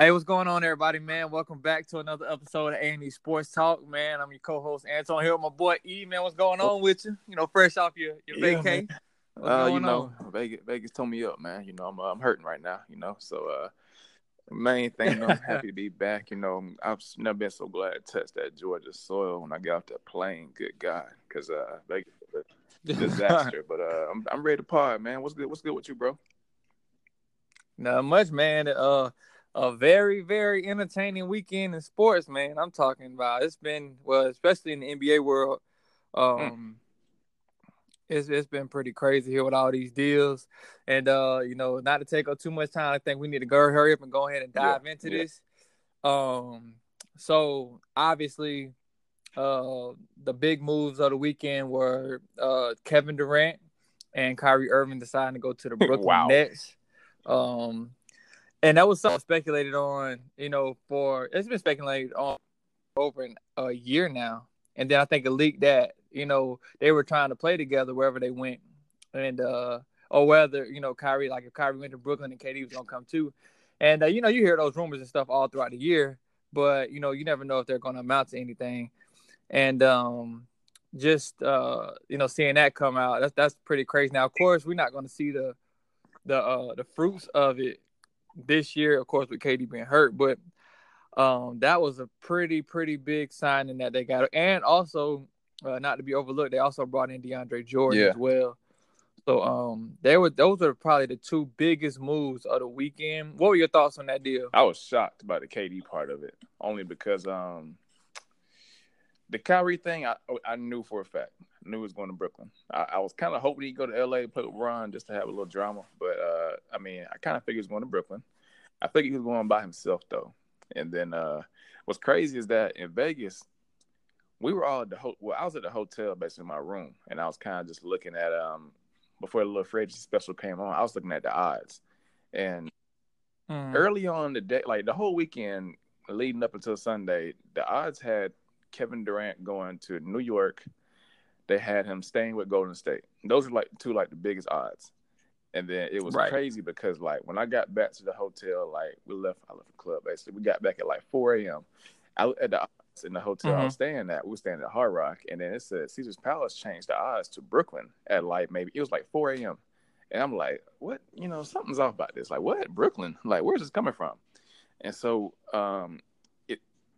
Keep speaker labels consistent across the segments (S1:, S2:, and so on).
S1: Hey, what's going on, everybody, man? Welcome back to another episode of A&E Sports Talk, man. I'm your co-host, Anton here with my boy E, man. What's going on with you? You know, fresh off your, your
S2: Yeah,
S1: vacay.
S2: Uh, you know,
S1: on?
S2: Vegas, Vegas told me up, man. You know, I'm uh, I'm hurting right now. You know, so uh, main thing, you know, I'm happy to be back. You know, I've never been so glad to touch that Georgia soil when I got off that plane. Good God, because uh, Vegas was a disaster. but uh, I'm I'm ready to pod, man. What's good? What's good with you, bro?
S1: Not much, man. Uh, a very, very entertaining weekend in sports, man. I'm talking about. It's been well, especially in the NBA world. Um, it's it's been pretty crazy here with all these deals, and uh, you know, not to take up too much time. I think we need to go hurry up and go ahead and
S2: Yeah,
S1: dive into
S2: yeah.
S1: this. Um, so obviously, uh, the big moves of the weekend were uh Kevin Durant and Kyrie Irving deciding to go to the Brooklyn
S2: Wow.
S1: Nets. Um, and that was something speculated on, you know, for it's been speculated on over an, a year now. And then I think it leaked that, you know, they were trying to play together wherever they went. And uh or whether, you know, Kyrie, like if Kyrie went to Brooklyn and KD was gonna come too. And uh, you know, you hear those rumors and stuff all throughout the year, but you know, you never know if they're gonna amount to anything. And um just uh, you know, seeing that come out, that's that's pretty crazy. Now, of course, we're not gonna see the the uh the fruits of it this year, of course, with KD being hurt, but um, that was a pretty pretty big signing that they got, and also uh, not to be overlooked, they also brought in DeAndre Jordan
S2: Yeah.
S1: as well. So um, they were those are probably the two biggest moves of the weekend. What were your thoughts on that deal?
S2: I was shocked by the KD part of it, only because um, the Kyrie thing, I I knew for a fact. I knew he was going to Brooklyn. I, I was kind of hoping he'd go to LA to play with Ron just to have a little drama, but uh, I mean, I kind of figured he was going to Brooklyn. I figured he was going by himself though. And then uh, what's crazy is that in Vegas, we were all at the ho- well, I was at the hotel basically in my room, and I was kind of just looking at um before the little free agency special came on, I was looking at the odds, and
S1: Mm.
S2: early on the day, like the whole weekend leading up until Sunday, the odds had Kevin Durant going to New York. They had him staying with Golden State. Those are like two like the biggest odds. And then it was
S1: Right.
S2: crazy because like when I got back to the hotel, like we left, I left the club basically. We got back at like 4 a.m. I at the odds in the hotel I was staying at. We were staying at Hard Rock, and then it said Caesar's Palace changed the odds to Brooklyn at like maybe it was like 4 a.m. And I'm like, what? You know, something's off about this. Like, what? Brooklyn? Like, where's this coming from? And so, um.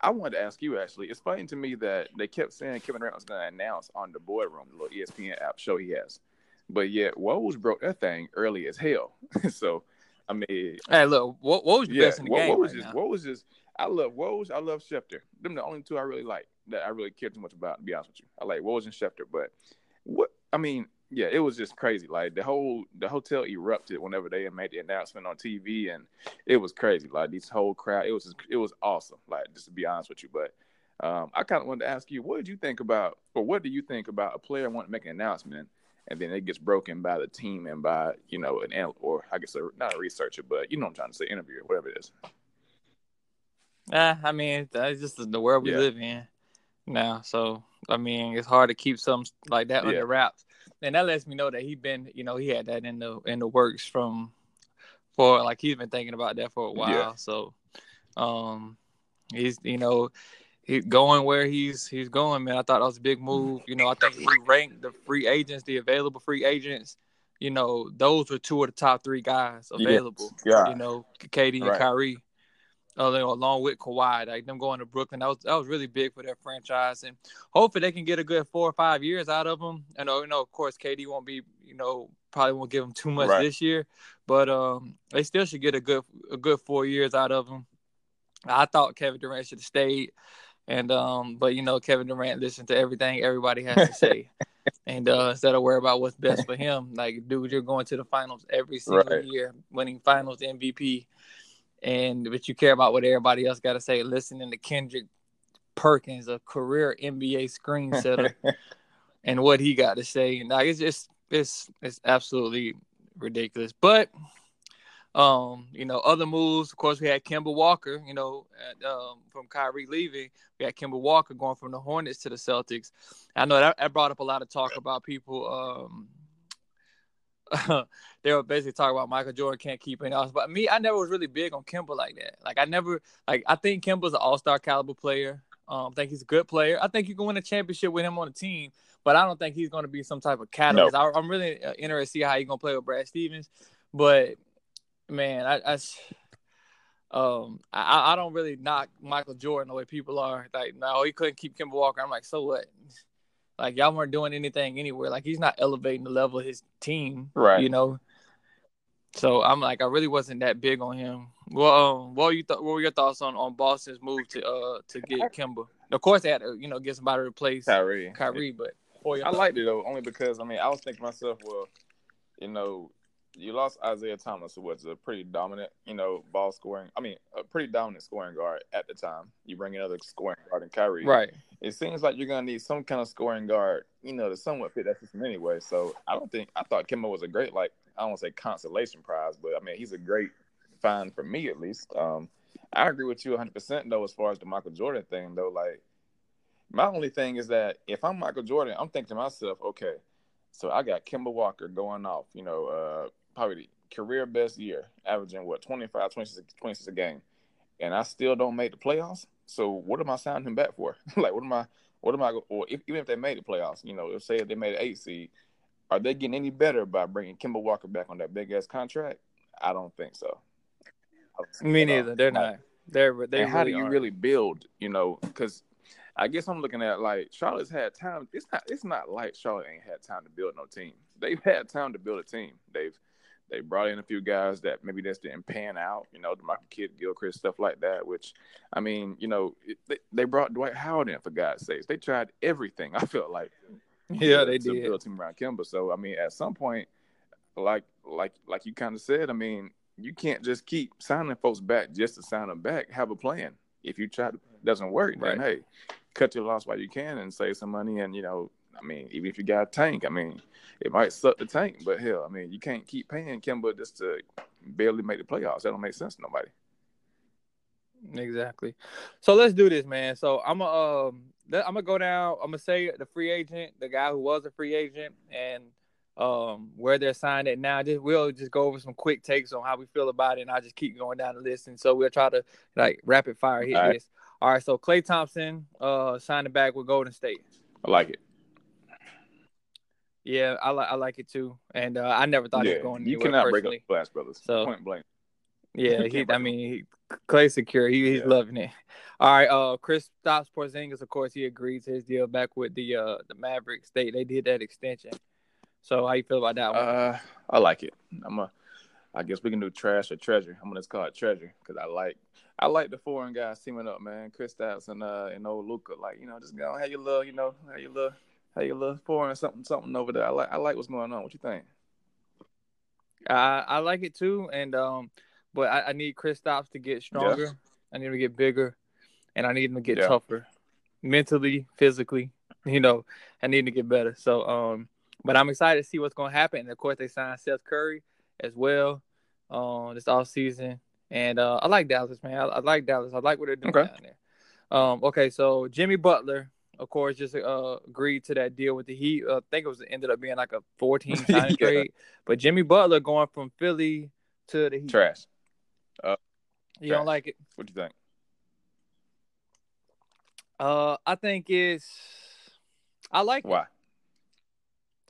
S2: I wanted to ask you actually. It's funny to me that they kept saying Kevin Durant was going to announce on the boardroom, the little ESPN app show he has, but yet Woj broke that thing early as hell. so, I mean,
S1: Hey, look, what, what was your
S2: yeah,
S1: best in the
S2: what,
S1: game?
S2: what was
S1: right
S2: just what was just I love Woj, I love Schefter. Them the only two I really like that I really care too much about. To be honest with you, I like Woj and Schefter, but what I mean, yeah, it was just crazy. Like the whole the hotel erupted whenever they made the announcement on TV, and it was crazy. Like this whole crowd, it was just, it was awesome. Like just to be honest with you, but. Um, I kind of wanted to ask you, what did you think about, or what do you think about a player wanting to make an announcement and then it gets broken by the team and by you know an anal- or I guess a, not a researcher, but you know what I'm trying to say, interviewer, whatever it is.
S1: Uh, I mean, that's just the world we
S2: Yeah.
S1: live in now. So, I mean, it's hard to keep something like that
S2: Yeah.
S1: under wraps. And that lets me know that he been, you know, he had that in the in the works from for like he's been thinking about that for a while.
S2: Yeah.
S1: So, um, he's you know he going where he's he's going, man. I thought that was a big move. You know, I think he ranked the free agents, the available free agents. You know, those were two of the top three guys available.
S2: Yeah.
S1: You know, KD and
S2: Right.
S1: Kyrie uh, they- along with Kawhi, like them going to Brooklyn, that was that was really big for their franchise, and hopefully they can get a good four or five years out of them. I know, you know, of course, KD won't be, you know, probably won't give them too much
S2: Right.
S1: this year, but um, they still should get a good a good four years out of them. I thought Kevin Durant should have stayed, and um, but you know, Kevin Durant listened to everything everybody has to say. And uh, instead of worry about what's best for him, like, dude, you're going to the finals every single
S2: Right.
S1: year, winning finals MVP and but you care about what everybody else got to say. Listening to Kendrick Perkins, a career NBA screen setter, and what he got to say. And like it's just it's it's absolutely ridiculous. But um, you know, other moves. Of course, we had Kemba Walker. You know, at, um, from Kyrie leaving, we had Kemba Walker going from the Hornets to the Celtics. I know that, that brought up a lot of talk about people. Um, they were basically talking about Michael Jordan can't keep any else. But me, I never was really big on Kemba like that. Like I never like I think Kemba's an all star caliber player. Um, I think he's a good player. I think you can win a championship with him on the team, but I don't think he's going to be some type of catalyst. I, am really uh, interested to see how he's going to play with Brad Stevens. But man, I, I um, I, I don't really knock Michael Jordan the way people are. Like, no, he couldn't keep Kemba Walker. I'm like, so what? Like, y'all weren't doing anything anywhere. Like, he's not elevating the level of his team,
S2: right?
S1: You know. So I'm like, I really wasn't that big on him. Well, um, what you th- what were your thoughts on on Boston's move to uh to get Kemba? Of course, they had to you know get somebody to replace
S2: Kyrie.
S1: Kyrie, but
S2: I liked it though only because I mean I was thinking myself, well, you know, you lost Isaiah Thomas, who was a pretty dominant, you know, ball scoring. I mean, a pretty dominant scoring guard at the time. You bring another scoring guard in Kyrie,
S1: right?
S2: It seems like you're gonna need some kind of scoring guard, you know, to somewhat fit that system anyway. So I don't think I thought Kemba was a great, like I don't want to say consolation prize, but I mean he's a great find for me at least. Um, I agree with you 100 percent though as far as the Michael Jordan thing though. Like my only thing is that if I'm Michael Jordan, I'm thinking to myself, okay, so I got Kemba Walker going off, you know, uh, probably career best year, averaging what 25, 26, 26 a game, and I still don't make the playoffs. So what am I signing him back for? like, what am I? What am I? Or if, even if they made the playoffs, you know, if say if they made an eight seed, are they getting any better by bringing Kemba Walker back on that big ass contract? I don't think so.
S1: Don't Me neither. They're not. They're they.
S2: how do you aren't. really build? You know, because I guess I'm looking at like Charlotte's had time. It's not. It's not like Charlotte ain't had time to build no team. They've had time to build a team. They've they brought in a few guys that maybe just didn't pan out, you know, Michael Kidd, Gilchrist, stuff like that. Which, I mean, you know, it, they, they brought Dwight Howard in for God's sakes. They tried everything. I felt like,
S1: yeah, they
S2: to
S1: did
S2: build a team around Kemba. So I mean, at some point, like like like you kind of said, I mean, you can't just keep signing folks back just to sign them back. Have a plan. If you try to doesn't work, right. then hey, cut your loss while you can and save some money and you know I mean, even if you got a tank, I mean, it might suck the tank, but hell, I mean, you can't keep paying Kemba just to barely make the playoffs. That don't make sense to nobody.
S1: Exactly. So let's do this, man. So I'm gonna um, I'm gonna go down. I'm gonna say the free agent, the guy who was a free agent, and um, where they're signed at now. Just we'll just go over some quick takes on how we feel about it, and I'll just keep going down the list. And so we'll try to like rapid fire hit All this. All right. So Klay Thompson uh signed back with Golden State.
S2: I like it.
S1: Yeah, I like I like it too, and uh, I never thought yeah, he was going.
S2: You cannot break up Splash Brothers. So point blank.
S1: Yeah, he. I mean, he, Klay secure. He, he's yeah. loving it. All right, uh, Kristaps Porzingis, of course, he agreed to his deal back with the uh the Mavericks. They they did that extension. So how you feel about that one?
S2: Uh, I like it. I'm a. I guess we can do trash or treasure. I'm gonna just call it treasure because I like I like the foreign guys teaming up, man. Kristaps and uh and old Luka. Like you know, just go have your little, you know, have your little how you look for something something over there. I like I like what's going on. What you think?
S1: I I like it too, and um, but I, I need stops to get stronger. Yeah. I need him to get bigger, and I need him to get yeah. tougher, mentally, physically. You know, I need to get better. So um, but I'm excited to see what's going to happen. And of course, they signed Seth Curry as well, um, this off season. And uh, I like Dallas, man. I, I, like Dallas. I like what they're doing okay. down there. Um, okay, so Jimmy Butler of course, just uh, agreed to that deal with the Heat. Uh, I think it was ended up being like a 14 signing yeah. trade. But Jimmy Butler going from Philly to the Heat.
S2: Trash. Uh,
S1: you trash. don't like it?
S2: What do you think?
S1: Uh, I think it's. I like
S2: Why?
S1: It.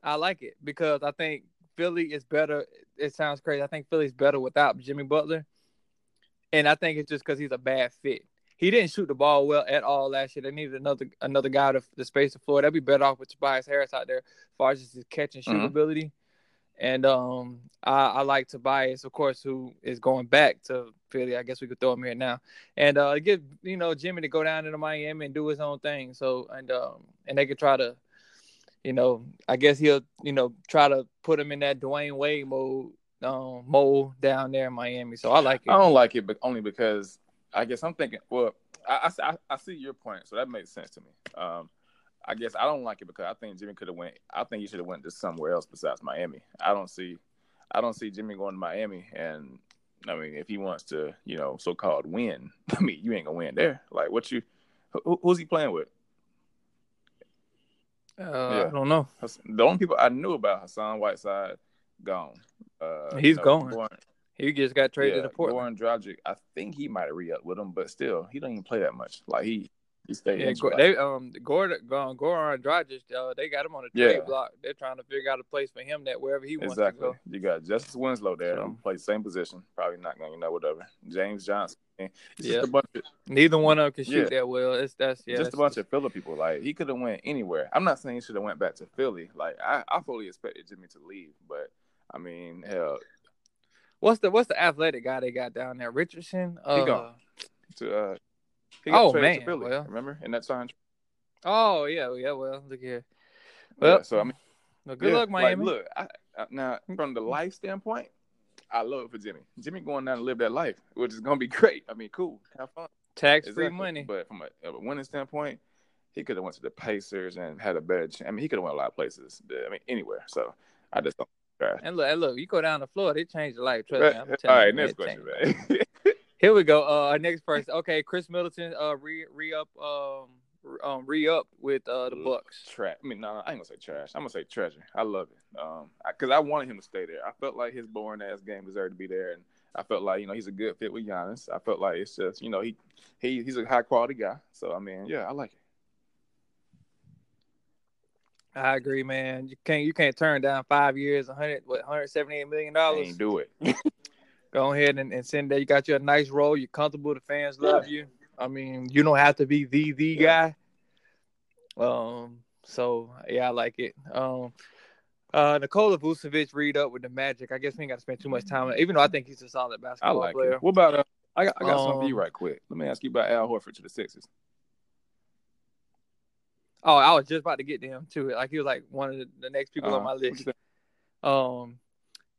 S1: I like it because I think Philly is better. It sounds crazy. I think Philly's better without Jimmy Butler, and I think it's just because he's a bad fit he didn't shoot the ball well at all last year. They needed another another guy to the space the floor. They'd be better off with Tobias Harris out there as far as just his catch and shoot mm-hmm. ability. And um, I, I, like Tobias, of course, who is going back to Philly. I guess we could throw him here now, and uh, get you know Jimmy to go down into Miami and do his own thing. So and um, and they could try to, you know, I guess he'll you know try to put him in that Dwyane Wade mode, um, mold down there in Miami. So I like it.
S2: I don't like it, but only because I guess I'm thinking. Well, I, I, I see your point, so that makes sense to me. Um, I guess I don't like it because I think Jimmy could have went. I think he should have went to somewhere else besides Miami. I don't see, I don't see Jimmy going to Miami. And I mean, if he wants to, you know, so called win, I mean, you ain't gonna win there. Like, what you, who, who's he playing with?
S1: Uh, yeah. I don't know.
S2: The only people I knew about Hassan Whiteside, gone. Uh,
S1: He's
S2: you know,
S1: gone. He just got traded
S2: yeah,
S1: to Portland.
S2: Goran Dragic, I think he might have re-upped with him, but still, he don't even play that much. Like he, he stayed.
S1: Yeah. Go- they um Gordon Goran Goran Dragic, uh, they got him on
S2: Yeah.
S1: trade block. They're trying to figure out a place for him that wherever he wants
S2: exactly.
S1: to go.
S2: You got Justice Winslow there,
S1: So-
S2: who plays same position. Probably not going, to you know, whatever. James Johnson. It's
S1: Yeah.
S2: a of
S1: Neither one of them can shoot
S2: Yeah.
S1: that well. It's that's yeah.
S2: just
S1: that's
S2: a bunch of Philly people. Like he could have went anywhere. I'm not saying he should have went back to Philly. Like I, I fully expected Jimmy to leave, but I mean, hell,
S1: What's the what's the athletic guy they got down there? Richardson. Uh,
S2: gone. to uh, he
S1: Oh, man,
S2: Philly.
S1: well.
S2: remember in that sign?
S1: Oh yeah, yeah. Well, look here.
S2: Well,
S1: Well,
S2: so I mean,
S1: Well, good
S2: yeah,
S1: luck, Miami.
S2: Like, look, I, I, now from the life standpoint, I love it for Jimmy. Jimmy going down to live that life, which is gonna be great. I mean, cool, have fun.
S1: Tax free
S2: Exactly.
S1: money.
S2: But from a, a winning standpoint, he could have went to the Pacers and had a better. Chance. I mean, he could have went a lot of places. I mean, anywhere. So I just don't.
S1: And look, and look, you go down to Florida, it changed your life. Trust me. I'm telling
S2: right,
S1: you,
S2: next question.
S1: Here we go. Uh, our next person. Okay, Khris Middleton. Uh, re re up. Um, um, re up with uh the Bucks.
S2: trash. I mean, no, no, I ain't gonna say trash. I'm gonna say treasure. I love it. Um, because I, wanted him to stay there. I felt like his boring ass game deserved to be there, and I felt like you know he's a good fit with Giannis. I felt like it's just you know he he he's a high quality guy. So I mean, yeah, I like it.
S1: I agree, man. You can't you can't turn down five years, 100 what 178 million
S2: I
S1: dollars.
S2: ain't do it.
S1: Go ahead and, and send that. You got you a nice role. You're comfortable. The fans love you. I mean, you don't have to be the the guy. Um. So yeah, I like it. Um. Uh, Nikola Vucevic read up with the Magic. I guess we ain't got to spend too much time on it, even though I think he's a solid
S2: I
S1: basketball
S2: like
S1: player.
S2: it. What about uh? I got I got something for you
S1: Um,
S2: right quick. Let me ask you about Al Horford to the Sixers.
S1: Oh, I was just about to get to him too. Like he was like one of the, the next people on
S2: Uh,
S1: my list. Um,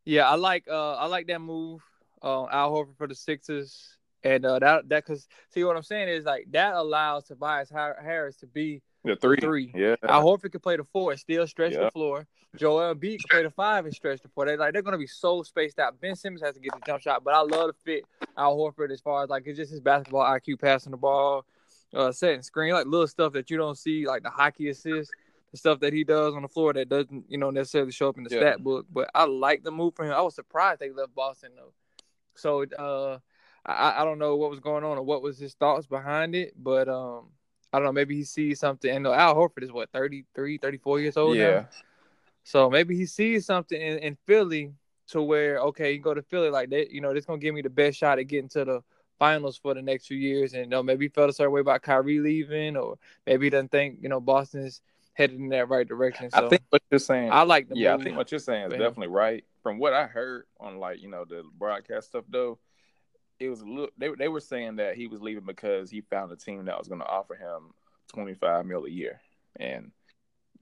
S1: yeah, I like uh I like that move. Um, Al Horford for the Sixers, and uh that that because see what I'm saying is like that allows Tobias Har- Harris to be
S2: The three.
S1: Three.
S2: Yeah.
S1: Al Horford can play the four and still stretch
S2: Yeah.
S1: the floor. Joel Embiid can play the five and stretch the floor. They like they're gonna be so spaced out. Ben Simmons has to get the jump shot, but I love the fit Al Horford as far as like it's just his basketball IQ, passing the ball, uh, setting screen, like little stuff that you don't see, like the hockey assist, the stuff that he does on the floor that doesn't you know necessarily show up in the
S2: Yeah.
S1: stat book. But I like the move for him. I was surprised they left Boston though. So uh, I I don't know what was going on or what was his thoughts behind it, but um. I don't know. Maybe he sees something. And Al Horford is what 33, 34 years old now.
S2: yeah.
S1: So maybe he sees something in, in Philly to where okay, you go to Philly like that. You know, this gonna give me the best shot at getting to the finals for the next few years. And you know, maybe he felt a certain way about Kyrie leaving, or maybe he doesn't think you know Boston's headed in that right direction. So
S2: I think what you're saying.
S1: I like the
S2: yeah. I think what you're saying is definitely right. From what I heard on like you know the broadcast stuff though, it was a little. They they were saying that he was leaving because he found a team that was going to offer him 25 mil a year, and hmm.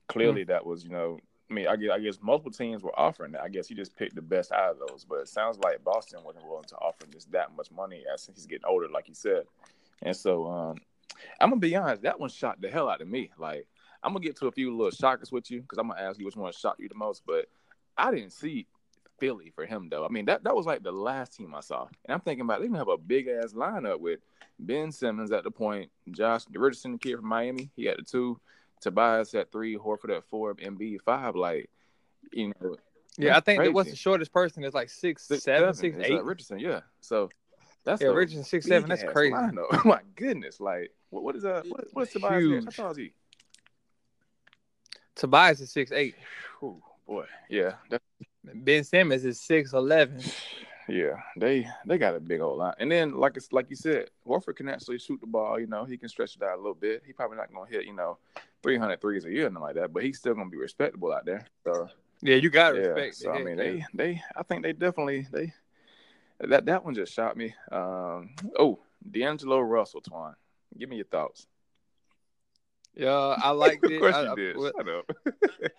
S2: clearly that was you know. I mean, I guess, I guess multiple teams were offering that. I guess he just picked the best out of those. But it sounds like Boston wasn't willing to offer him just that much money as he's getting older, like you said. And so, um, I'm gonna be honest, that one shocked the hell out of me. Like, I'm gonna get to a few little shockers with you because I'm gonna ask you which one shocked you the most. But I didn't see Philly for him though. I mean, that that was like the last team I saw, and I'm thinking about they even have a big ass lineup with Ben Simmons at the point, Josh Richardson, the kid from Miami, he had the two, Tobias at three, Horford at four, Embiid five. Like, you know,
S1: yeah, I think that what's the shortest person is like six,
S2: six,
S1: seven, six, eight.
S2: uh, Richardson, yeah. So that's
S1: yeah, Richardson six, seven. That's crazy.
S2: My goodness, like what, what is that? what, what is Tobias? How
S1: Huge.
S2: tall is he?
S1: Tobias is six, eight.
S2: Ooh, boy, yeah,
S1: Ben Simmons is six, eleven.
S2: yeah. They they got a big old line, and then like it's like you said, Horford can actually shoot the ball. You know, he can stretch it out a little bit. He probably not gonna hit you know 300 threes a year, nothing like that, but he's still gonna be respectable out there. So
S1: Yeah, you got
S2: yeah,
S1: respect.
S2: so I mean, they they I think they definitely they that that one just shot me. Um, oh, D'Angelo Russell, Twan, give me your thoughts.
S1: Yeah, I liked it.
S2: of course
S1: I,
S2: you
S1: I-
S2: did. Shut up.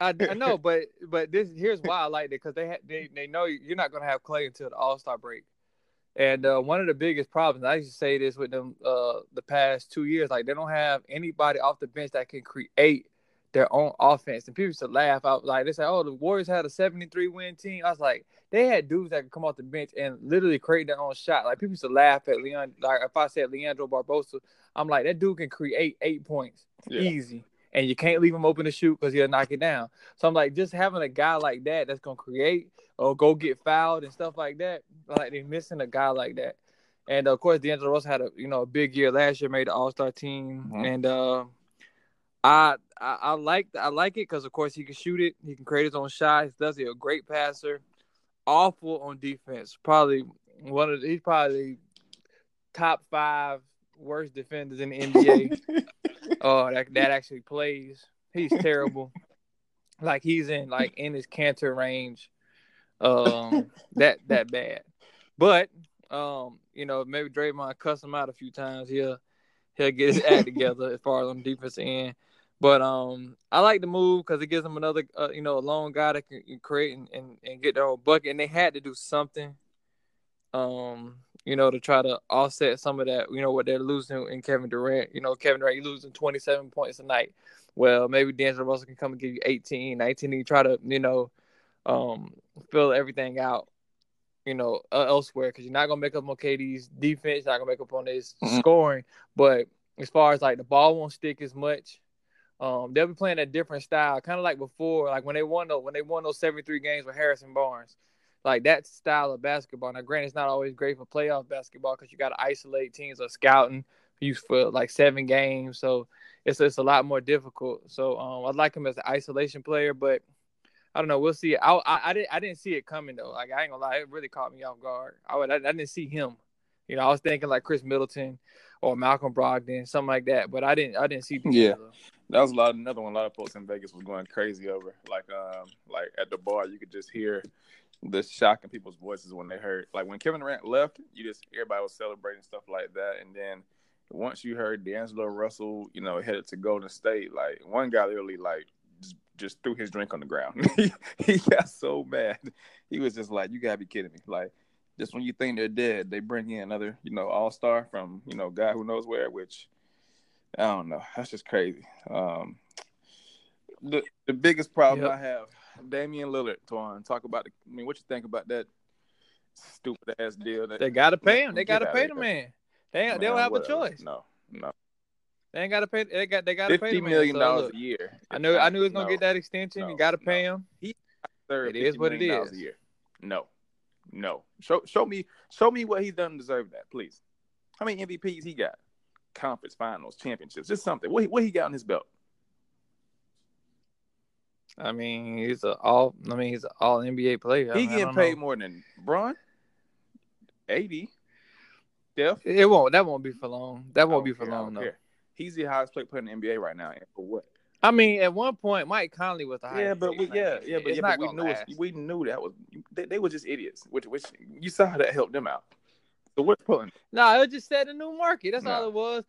S1: I, I know, but but this here's why I liked it because they ha- they they know you're not gonna have Klay until the All Star break, and uh, one of the biggest problems I used to say this with them uh, the past two years, like they don't have anybody off the bench that can create their own offense, and people used to laugh out like they say, oh, the Warriors had a 73 win team. I was like, they had dudes that could come off the bench and literally create their own shot. Like people used to laugh at Leon, like if I said Leandro Barbosa, I'm like that dude can create eight points
S2: Yeah.
S1: easy. and you can't leave him open to shoot because he'll knock it down. So I'm like, just having a guy like that that's gonna create or go get fouled and stuff like that. Like they're missing a guy like that. And of course, D'Angelo Russell had a you know a big year last year, made the All Star team, mm-hmm. and uh, I, I I like I like it because of course he can shoot it, he can create his own shots. Does he a great passer? Awful on defense. Probably one of the, he's probably top five worst defenders in the NBA. oh, that that actually plays. He's terrible. like he's in like in his Kanter range. Um, that that bad. But um, you know, maybe Draymond cuss him out a few times. He'll he'll get his act together as far as on defense end. But um, I like the move because it gives them another, uh, you know, a lone guy that can create and, and, and get their own bucket. And they had to do something, um, you know, to try to offset some of that, you know, what they're losing in Kevin Durant. You know, Kevin Durant you losing 27 points a night. Well, maybe D'Angelo Russell can come and give you 18, 19, and try to, you know, um, fill everything out you know, uh, elsewhere because you're not gonna make up on KD's defense, not gonna make up on his mm-hmm. scoring. But as far as like the ball won't stick as much, um, they'll be playing a different style, kind of like before, like when they won those when they won those 73 games with Harrison Barnes, like that style of basketball. Now, granted, it's not always great for playoff basketball because you got to isolate teams or scouting used for like seven games, so it's it's a lot more difficult. So um, I like him as an isolation player, but I don't know. We'll see. I, I, I didn't I didn't see it coming though. Like I ain't gonna lie, it really caught me off guard. I would I, I didn't see him. You know, I was thinking like Khris Middleton or Malcolm Brogdon, something like that. But I didn't I didn't see.
S2: Yeah, that was a lot. Another one. A lot of folks in Vegas was going crazy over. Like um like at the bar, you could just hear the shock in people's voices when they heard like when Kevin Durant left. You just everybody was celebrating stuff like that, and then once you heard D'Angelo Russell, you know, headed to Golden State, like one guy literally like just threw his drink on the ground. he, got so mad. He was just like, "You gotta be kidding me!" Like, just when you think they're dead, they bring in another, you know, all star from you know, guy who knows where. Which I don't know. That's just crazy. Um, the the biggest problem yep. I have, Damian Lillard. Twan, talk about. The, I mean, what you think about that stupid ass deal? That,
S1: they gotta pay him. They gotta pay the man. They man, they don't have a choice.
S2: No, no.
S1: They ain't got to pay. They got. They got to pay.
S2: Fifty million dollars so, a year.
S1: I knew. I knew he was gonna no, get that extension. No, you got to pay no. him. He
S2: it is what it is. A year. No, no. Show show me show me what he's done to deserve that, please. How many MVPs he got? Conference finals, championships, just something. What he, what he got on his belt?
S1: I mean, he's a all. I mean, he's an all NBA player.
S2: He I mean, getting paid know. more than Bron. Eighty. Def.
S1: It won't. That won't be for long. That won't be oh, for care, long though. Care.
S2: He's the highest paid player in the NBA right now. And for what?
S1: I mean, at one point, Mike Conley was the highest.
S2: Yeah, but we, yeah, yeah, but, yeah, but we knew it, we knew that was they, they were just idiots. Which, which you saw how that helped them out. So what's pulling?
S1: No, nah, it just set a new market. That's nah. all it was.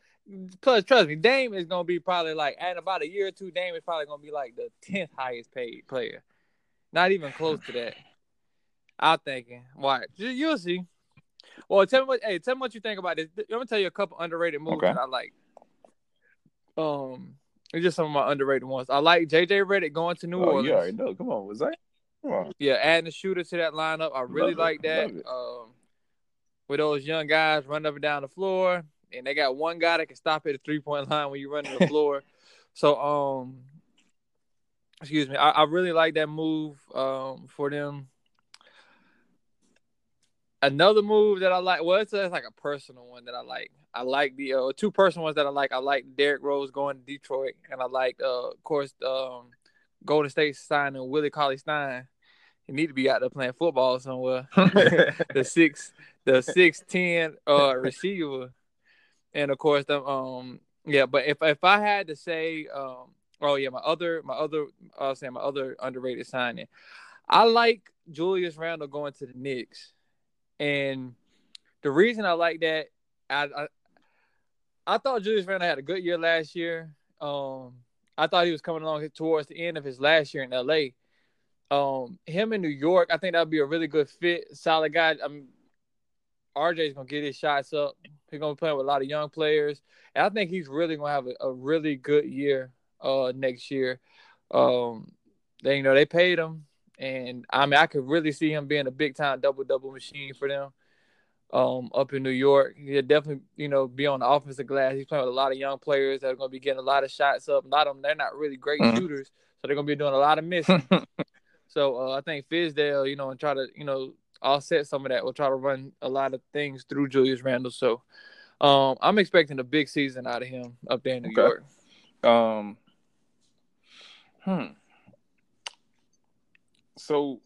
S1: Plus, trust me, Dame is gonna be probably like in about a year or two. Dame is probably gonna be like the tenth highest paid player. Not even close to that. I'm thinking. Why? You'll see. Well, tell me what. Hey, tell me what you think about this. I'm gonna tell you a couple underrated moves okay. that I like. Um, it's just some of my underrated ones. I like JJ Redick going to New oh, Orleans.
S2: Yeah, already know. Come on, was that? Come on.
S1: Yeah, adding a shooter to that lineup. I really Love like it. that. Um, with those young guys running up and down the floor, and they got one guy that can stop at the three point line when you run to the floor. so, um, excuse me, I, I really like that move um for them. Another move that I like, well, it's, it's like a personal one that I like. I like the uh, two personal ones that I like. I like Derrick Rose going to Detroit, and I like, uh, of course, um, Golden State signing Willie Cauley Stein. He need to be out there playing football somewhere. the six, the six ten uh receiver, and of course the um yeah. But if if I had to say um oh yeah my other my other I was saying my other underrated signing, I like Julius Randle going to the Knicks, and the reason I like that I, I I thought Julius Randle had a good year last year. Um, I thought he was coming along towards the end of his last year in LA. Um, him in New York, I think that would be a really good fit. Solid guy. I mean, RJ's gonna get his shots up. He's gonna be playing with a lot of young players, and I think he's really gonna have a, a really good year uh next year. Um, they you know they paid him, and I mean I could really see him being a big time double double machine for them. um, up in New York. He'll definitely, you know, be on the offensive glass. He's playing with a lot of young players that are going to be getting a lot of shots up. A lot of them, they're not really great mm-hmm. shooters, so they're going to be doing a lot of missing. so uh, I think Fizdale, you know, and try to, you know, offset some of that. We'll try to run a lot of things through Julius Randle. So um, I'm expecting a big season out of him up there in New okay. York.
S2: Um, hmm. So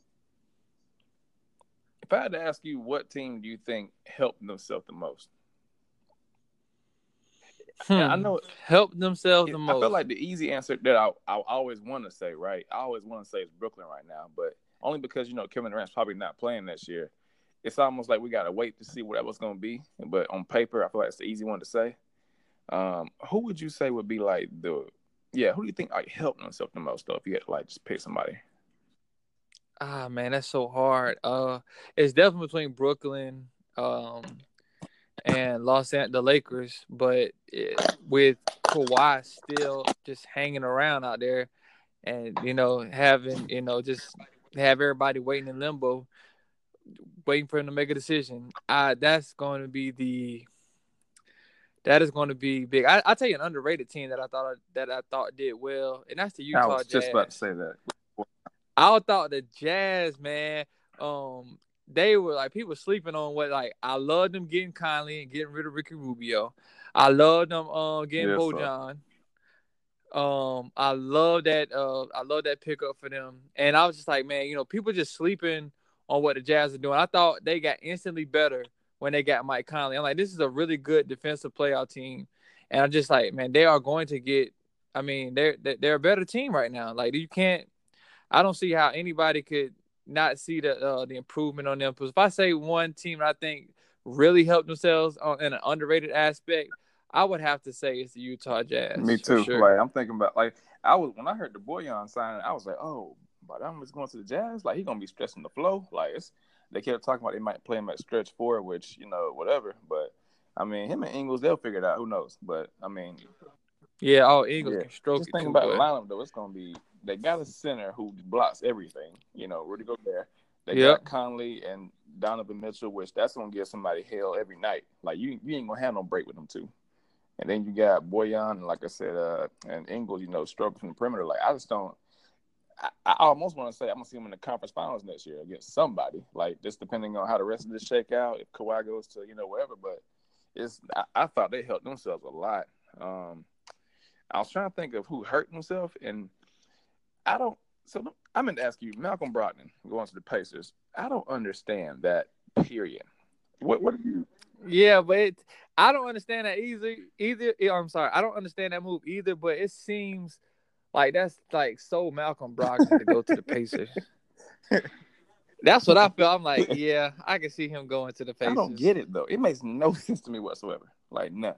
S2: if I had to ask you, what team do you think helped themselves the most?
S1: Hmm. I know helped themselves the most.
S2: I feel like the easy answer that I, I always want to say, right? I always want to say is Brooklyn right now, but only because you know Kevin Durant's probably not playing this year. It's almost like we gotta wait to see what that was gonna be. But on paper, I feel like it's the easy one to say. Um, who would you say would be like the yeah? Who do you think like helped themselves the most though? If you had to like just pick somebody.
S1: Ah man, that's so hard. Uh, it's definitely between Brooklyn, um, and Los Angeles, the Lakers. But it, with Kawhi still just hanging around out there, and you know having you know just have everybody waiting in limbo, waiting for him to make a decision. I that's going to be the that is going to be big. I will tell you an underrated team that I thought that I thought did well, and that's the Utah. I was
S2: Jazz. just about to say that.
S1: I thought the Jazz, man, um, they were like people sleeping on what like I love them getting Conley and getting rid of Ricky Rubio. I love them um getting yes, Bojan. Um, I love that uh I love that pickup for them. And I was just like, man, you know, people just sleeping on what the Jazz are doing. I thought they got instantly better when they got Mike Conley. I'm like, this is a really good defensive playoff team. And I'm just like, man, they are going to get I mean, they're they're a better team right now. Like you can't I don't see how anybody could not see the uh, the improvement on them. Because if I say one team I think really helped themselves on in an underrated aspect, I would have to say it's the Utah Jazz.
S2: Me too. Sure. Like I'm thinking about like I was when I heard the Bojan signing, I was like, oh, but I'm just going to the Jazz. Like he gonna be stressing the flow. Like it's they kept talking about they might play him at stretch four, which you know whatever. But I mean, him and Ingles, they'll figure it out. Who knows? But I mean,
S1: yeah, all Ingles yeah. can stroke
S2: Just
S1: it.
S2: Think about the lineup though. It's gonna be they got a center who blocks everything. You know, Rudy Gobert. They yep. got Conley and Donovan Mitchell, which that's gonna give somebody hell every night. Like you, you ain't gonna have no break with them two. And then you got Bojan, and like I said, uh, and Ingles. You know, struggling from the perimeter. Like I just don't. I, I almost want to say I'm gonna see them in the conference finals next year against somebody. Like just depending on how the rest of this shake out. If Kawhi goes to you know wherever, but it's I, I thought they helped themselves a lot. Um, I was trying to think of who hurt himself, and I don't. So I'm going to ask you, Malcolm Brogdon going to the Pacers. I don't understand that. Period. What? What? You...
S1: Yeah, but it, I don't understand that either. Either I'm sorry, I don't understand that move either. But it seems like that's like so Malcolm Brogdon to go to the Pacers. That's what I feel. I'm like, yeah, I can see him going to the Pacers. I
S2: don't get it though. It makes no sense to me whatsoever. Like, none.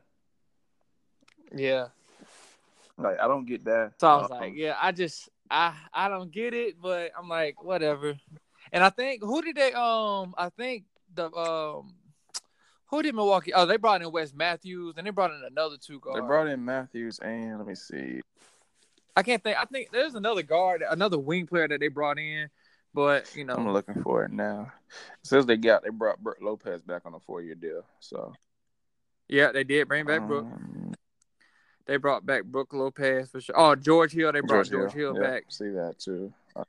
S1: Yeah.
S2: Like, I don't get that.
S1: So I was um, like, yeah, I just, I I don't get it, but I'm like, whatever. And I think who did they um I think the um who did Milwaukee? Oh, they brought in Wes Matthews and they brought in another two guards.
S2: They brought in Matthews and let me see.
S1: I can't think. I think there's another guard, another wing player that they brought in, but you know,
S2: I'm looking for it now. Since they got they brought Brook Lopez back on a four year deal. So
S1: yeah, they did bring back Brook. Um, they brought back Brook Lopez for sure. Oh, George Hill. They brought George, George Hill, Hill back.
S2: See that too. Uh,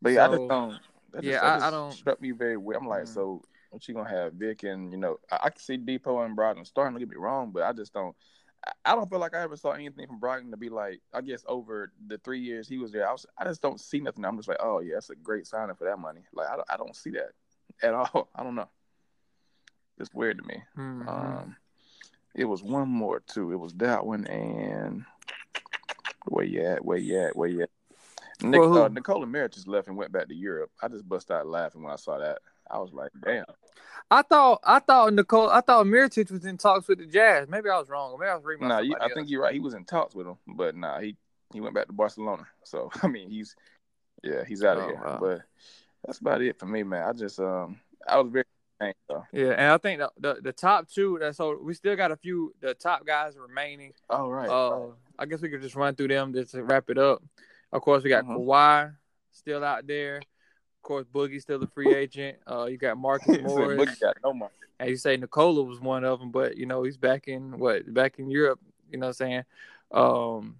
S2: but yeah, so, I just don't. Just,
S1: yeah, I, I, don't.
S2: Struck me very weird. I'm like, mm-hmm. so what you gonna have Vic and you know I, I can see Depot and Brogdon starting. to get me wrong, but I just don't. I don't feel like I ever saw anything from Brogdon to be like. I guess over the three years he was there, I was. I just don't see nothing. I'm just like, oh yeah, that's a great signing for that money. Like I don't, I don't see that at all. I don't know. It's weird to me. Mm-hmm. Um, it was one more too. It was that one and where you at? Where you at? Where you at? Nick, well, uh, Mirotic just left and went back to Europe. I just bust out laughing when I saw that. I was like, damn.
S1: I thought I thought Nikola I thought Mirotic was in talks with the Jazz. Maybe I was wrong. Maybe I was reading.
S2: Nah, I think you're right. He was in talks with them, but nah, he he went back to Barcelona. So I mean, he's yeah, he's out of oh, here. Wow. But that's about it for me, man. I just um I was very
S1: so. Yeah, and I think the, the, the top two. That so we still got a few. The top guys remaining.
S2: Oh right.
S1: Uh,
S2: right.
S1: I guess we could just run through them just to wrap it up. Of course, we got mm-hmm. Kawhi still out there. Of course, Boogie's still a free agent. Uh, you got Marcus Morris.
S2: Boogie got no market.
S1: And you say Nikola was one of them, but you know he's back in what back in Europe. You know what I'm saying? Um,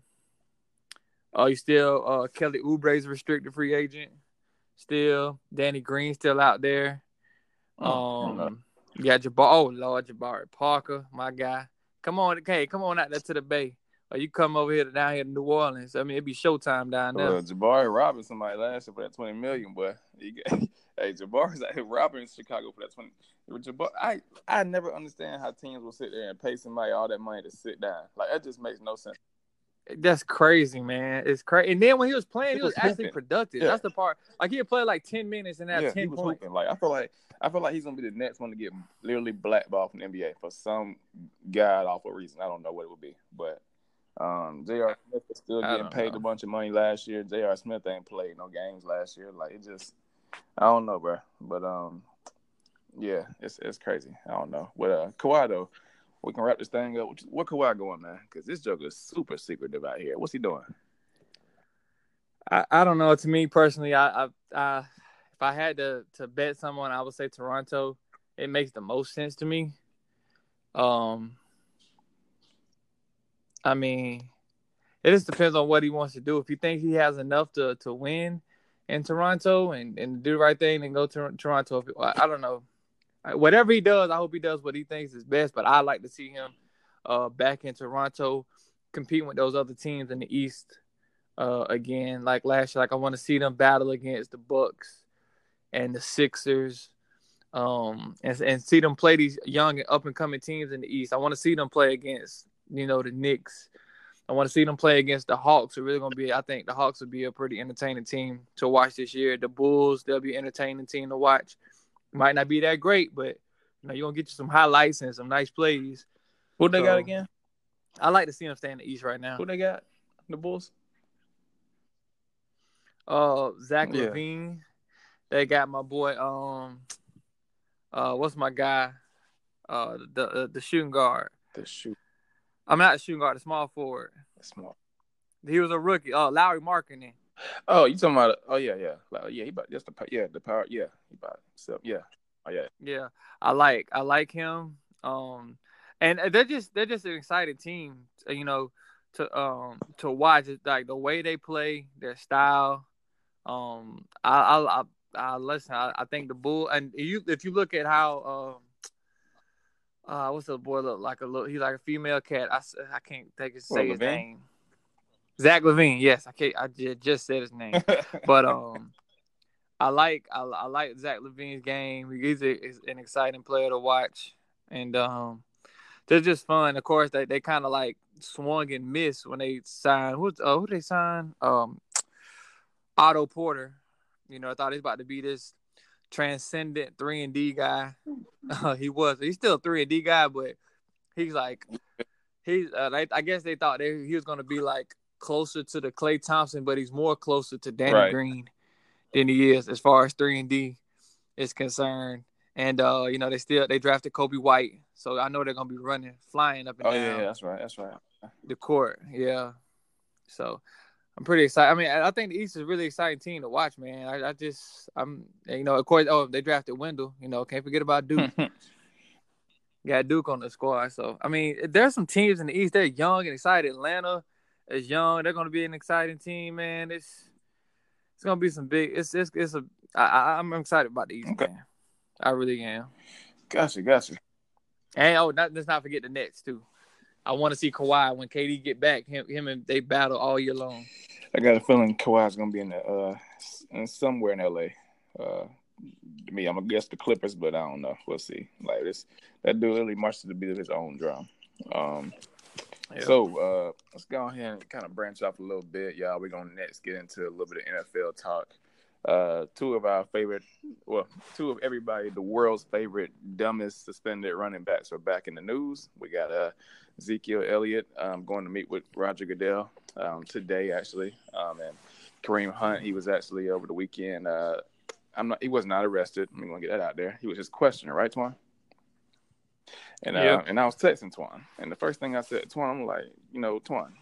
S1: uh, you still uh Kelly Oubre's restricted free agent. Still, Danny Green still out there.
S2: Oh,
S1: Um, you got Jabbar. Oh Lord, Jabari Parker, my guy. Come on, hey, come on out there to the Bay. Or you come over here to down here to New Orleans. I mean, it'd be showtime down there.
S2: Well, Jabari robbing somebody last year for that twenty million, boy. You got, hey, Jabari's out here robbing Chicago for that twenty. Jabbar, I I never understand how teams will sit there and pay somebody all that money to sit down. Like that just makes no sense.
S1: That's crazy, man. It's crazy. And then when he was playing, he was,
S2: was
S1: actually productive.
S2: Yeah.
S1: That's the part. Like he played like ten minutes and have
S2: yeah,
S1: ten points.
S2: hooping. Like I feel like I feel like he's gonna be the next one to get literally blackballed from the NBA for some god awful reason. I don't know what it would be, but um, J.R. Smith is still getting paid
S1: know.
S2: a bunch of money last year. J.R. Smith ain't played no games last year. Like it just, I don't know, bro. But um, yeah, it's it's crazy. I don't know. But uh, Kawhi though, we can wrap this thing up. What Kawhi going, man? Because this joker is super secretive out here. What's he doing?
S1: I, I don't know. To me personally, I, I, I if I had to to bet someone, I would say Toronto. It makes the most sense to me. Um, I mean, it just depends on what he wants to do. If he thinks he has enough to to win in Toronto and and do the right thing and go to Toronto, I I don't know. Whatever he does, I hope he does what he thinks is best. But I like to see him uh, back in Toronto, competing with those other teams in the East uh, again, like last year. Like I want to see them battle against the Bucks and the Sixers, um, and and see them play these young and up and coming teams in the East. I want to see them play against you know the Knicks. I want to see them play against the Hawks. Are really going to be. I think the Hawks will be a pretty entertaining team to watch this year. The Bulls, they'll be entertaining team to watch. Might not be that great, but you know you're gonna get you some highlights and some nice plays.
S2: Who they got again?
S1: I like to see them stay in the East right now.
S2: Who they got? The Bulls.
S1: Uh, Zach
S2: Yeah.
S1: LaVine. They got my boy. Um, uh, what's my guy? Uh, the uh, the shooting guard.
S2: The shoot.
S1: I'm not a shooting guard. The small forward.
S2: Small.
S1: He was a rookie. Uh, Lauri Markkanen.
S2: Oh, you talking about? Oh yeah, yeah, like, yeah. He about just the yeah the power. Yeah, he about so yeah. Oh yeah.
S1: Yeah, I like I like him. Um, and they're just they're just an exciting team. uh, You know, to um to watch. It's like the way they play, their style. Um, I I I, I listen. I, I think the bull and you if you look at how um. Uh, what's the boy look like? A little, he's like a female cat. I I can't take his
S2: What,
S1: say his
S2: LaVine?
S1: name. Zach LaVine. Yes, I can't. I just said his name. but um, I like I, I like Zach LaVine's game. He's a, is an exciting player to watch, and um, they're just fun. Of course, they, they kind of like swung and missed when they signed. Who uh, who they signed? Um, Otto Porter. You know, I thought he's about to be this transcendent three and D guy. Uh, he was. He's still a three and D guy, but he's like he's. Uh, they, I guess they thought they, he was going to be like closer to the Klay Thompson, but he's more closer to Danny
S2: Right.
S1: Green than he is as far as three and D is concerned. And uh, you know, they still they drafted Coby White, so I know they're gonna be running, flying up and
S2: Oh
S1: down
S2: yeah, yeah, that's right, that's right.
S1: the court. Yeah. So I'm pretty excited. I mean, I think the East is a really exciting team to watch, man. I, I just I'm you know, of course oh they drafted Wendell, you know, can't forget about Duke. Got Duke on the squad. So I mean, there's some teams in the East, they're young and excited. Atlanta is young. They're gonna be an exciting team, man. It's it's gonna be some big it's it's it's a. I, I'm excited about the East,
S2: Okay.
S1: man. I really am.
S2: Gotcha, gotcha.
S1: And oh, not, let's not forget the Nets too. I want to see Kawhi when KD get back. Him, him and they battle all year long.
S2: I got a feeling Kawhi's gonna be in the uh in somewhere in LA. Uh me, I'm gonna guess the Clippers, but I don't know. We'll see. Like this that dude really marches to the beat of his own drum. Um
S1: Yeah.
S2: so uh let's go ahead and kind of branch off a little bit, y'all. We're gonna next get into a little bit of NFL talk. Uh two of our favorite well, two of everybody, the world's favorite dumbest suspended running backs are back in the news. We got uh Ezekiel Elliott um, going to meet with Roger Goodell um, today, actually. Um, and Kareem Hunt, he was actually over the weekend. Uh, I'm not. He was not arrested. I'm gonna get that out there. He was just questioned, right, Twan? And uh, and I was texting Twan, and the first thing I said, to Twan, I'm like, you know, Twan,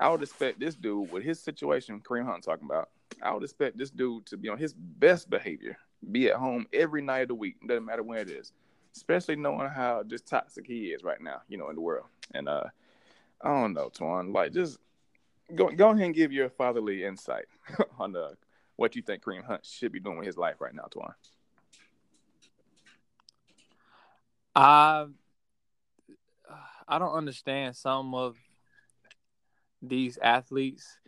S2: I would expect this dude with his situation, Kareem Hunt talking about, I would expect this dude to be on his best behavior, be at home every night of the week, doesn't matter when it is. Especially knowing how just toxic he is right now, you know, in the world. And uh I don't know, Twan. Like just go go ahead and give your fatherly insight on the what you think Kareem Hunt should be doing with his life right now, Twan.
S1: I I don't understand some of these athletes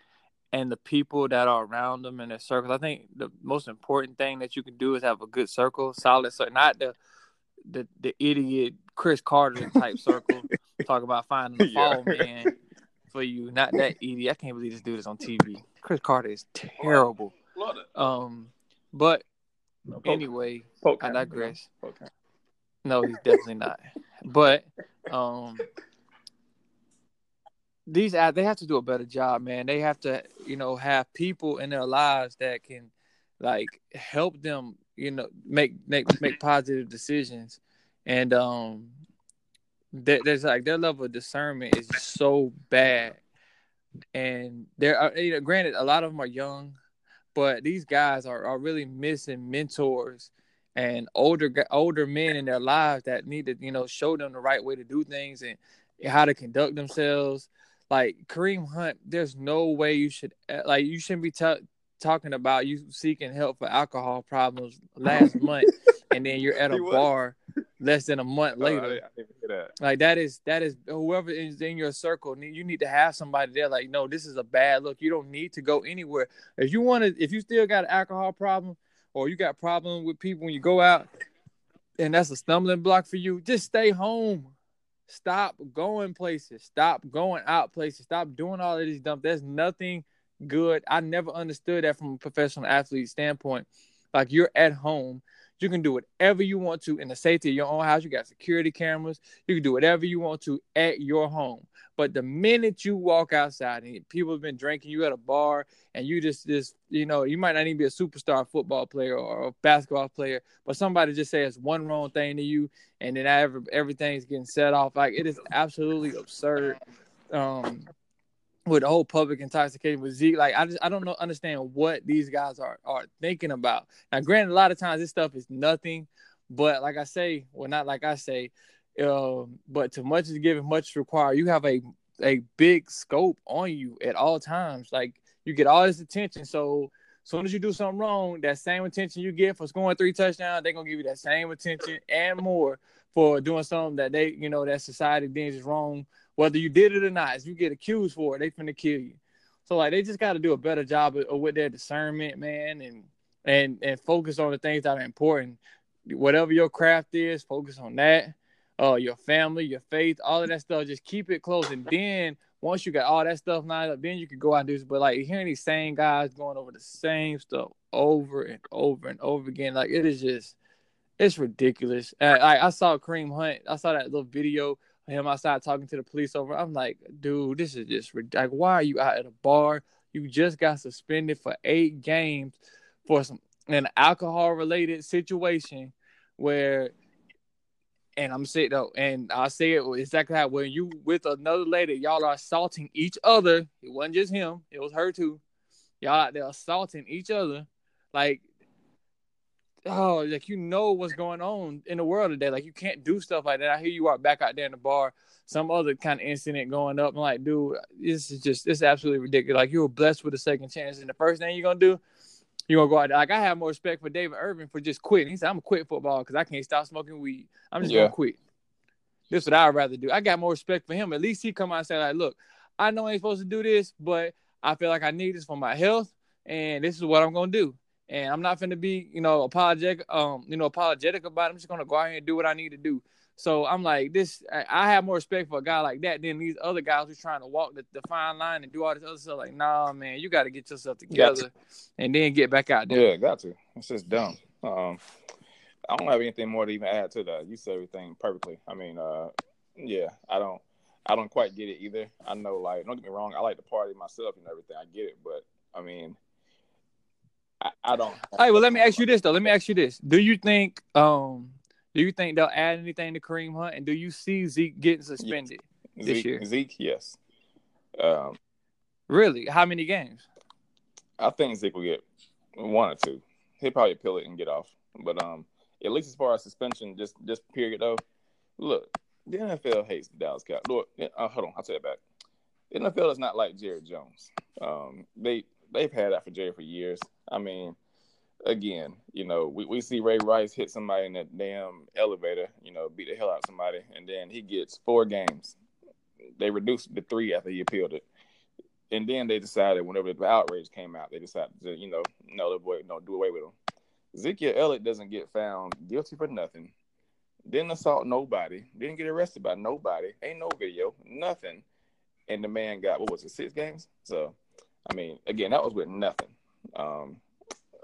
S1: and the people that are around them in their circles. I think the most important thing that you can do is have a good circle, solid circle, not the the the idiot Cris Carter type circle. Talk about finding the yeah. fall man for you, not that idiot. I can't believe this dude is on TV. Cris Carter is terrible. Um, but no, anyway, I digress. No, he's definitely not. But um, these they have to do a better job, man. They have to, you know, have people in their lives that can like help them, you know, make make make positive decisions. And um there's like their level of discernment is so bad. And there are you know, granted a lot of them are young, but these guys are, are really missing mentors and older older men in their lives that need to, you know, show them the right way to do things and how to conduct themselves like Kareem Hunt, there's no way you should eh, like you shouldn't be t- talking about you seeking help for alcohol problems last month, and then you're at a bar less than a month oh, later. That. Like that is that is whoever is in your circle. You need to have somebody there. Like, no, this is a bad look. You don't need to go anywhere. If you want to, if you still got an alcohol problem, or you got problem with people when you go out, and that's a stumbling block for you, just stay home. Stop going places. Stop going out places. Stop doing all of these dumb. There's nothing good. I never understood that from a professional athlete standpoint. Like you're at home. You can do whatever you want to in the safety of your own house. You got security cameras. You can do whatever you want to at your home. But the minute you walk outside and people have been drinking, you at a bar, and you just just you know you might not even be a superstar football player or a basketball player, but somebody just says one wrong thing to you, and then every, everything's getting set off. Like it is absolutely absurd. Um, with the whole public intoxication with Zeke, like I just I don't know understand what these guys are are thinking about. Now, granted, a lot of times this stuff is nothing, but like I say, well, not like I say, um, but too much is given, much is required. You have a a big scope on you at all times. Like you get all this attention. So as soon as you do something wrong, that same attention you get for scoring three touchdowns, they're gonna give you that same attention and more for doing something that they, you know, that society deems is wrong, whether you did it or not. If you get accused for it, they finna kill you. So like they just got to do a better job of, of, with their discernment, man, and and and focus on the things that are important. Whatever your craft is, focus on that uh, your family, your faith, all of that stuff. Just keep it close, and then once you got all that stuff lined up, then you can go out and do this. But like hearing these same guys going over the same stuff over and over and over again, like it is just, it's ridiculous. I, I saw Kareem Hunt. I saw that little video him outside talking to the police over. I'm like, dude, this is just like, why are you out at a bar? You just got suspended for eight games for some an alcohol related situation where and I'm saying though, and I say it exactly how when you with another lady, y'all are assaulting each other. It wasn't just him; it was her too. Y'all out there assaulting each other, like oh, like you know what's going on in the world today. Like you can't do stuff like that. I hear you are back out there in the bar, some other kind of incident going up. I'm like, dude, this is just this is absolutely ridiculous. Like you were blessed with a second chance, and the first thing you're gonna do you're gonna go out there. Like I have more respect for David Irving for just quitting. He said, "I'm gonna quit football because I can't stop smoking weed. I'm just yeah. gonna quit." This is what I'd rather do. I got more respect for him. At least he come out and say, "Like, look, I know I ain't supposed to do this, but I feel like I need this for my health, and this is what I'm gonna do. And I'm not gonna be, you know, apologetic, um, you know, apologetic about it. I'm just gonna go out here and do what I need to do." So I'm like, this. I have more respect for a guy like that than these other guys who's trying to walk the, the fine line and do all this other stuff. Like, nah, man, you got to get yourself together and then get back out there.
S2: Yeah, got to. It's just dumb. Um, I don't have anything more to even add to that. You said everything perfectly. I mean, uh, yeah, I don't, I don't quite get it either. I know, like, don't get me wrong, I like to party myself and everything. I get it, but I mean, I, I don't.
S1: All right, well, let me ask you this though. Let me ask you this: Do you think, um, do you think they'll add anything to Kareem Hunt? And do you see Zeke getting suspended this
S2: Zeke,
S1: year?
S2: Zeke, yes. Um,
S1: really? How many games?
S2: I think Zeke will get one or two. He'll probably appeal it and get off. But um, at least as far as suspension, just just period though. Look, the NFL hates the Dallas Cowboys. Look, uh, hold on, I'll tell you back. The NFL is not like Jared Jones. Um, they they've had that for Jerry for years. I mean, again, you know, we, we see Ray Rice hit somebody in that damn elevator, you know, beat the hell out of somebody, and then he gets four games. They reduced to three after he appealed it. And then they decided, whenever the outrage came out, they decided to, you know, no, the boy, no, do away with him. Ezekiel Elliott doesn't get found guilty for nothing. Didn't assault nobody. Didn't get arrested by nobody. Ain't no video. Nothing. And the man got what was it, six games? So, I mean, again, that was with nothing. Um,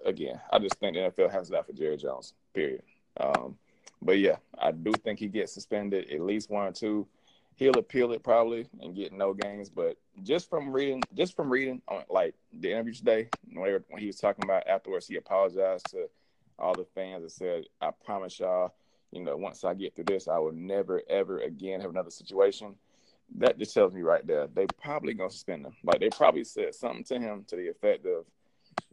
S2: again, I just think the NFL has that for Jerry Jones. Period. Um, but yeah, I do think he gets suspended at least one or two. He'll appeal it probably and get no games. But just from reading, just from reading on like the interview today, when he was talking about afterwards, he apologized to all the fans and said, "I promise y'all, you know, once I get through this, I will never ever again have another situation." That just tells me right there, they probably gonna suspend him. Like they probably said something to him to the effect of,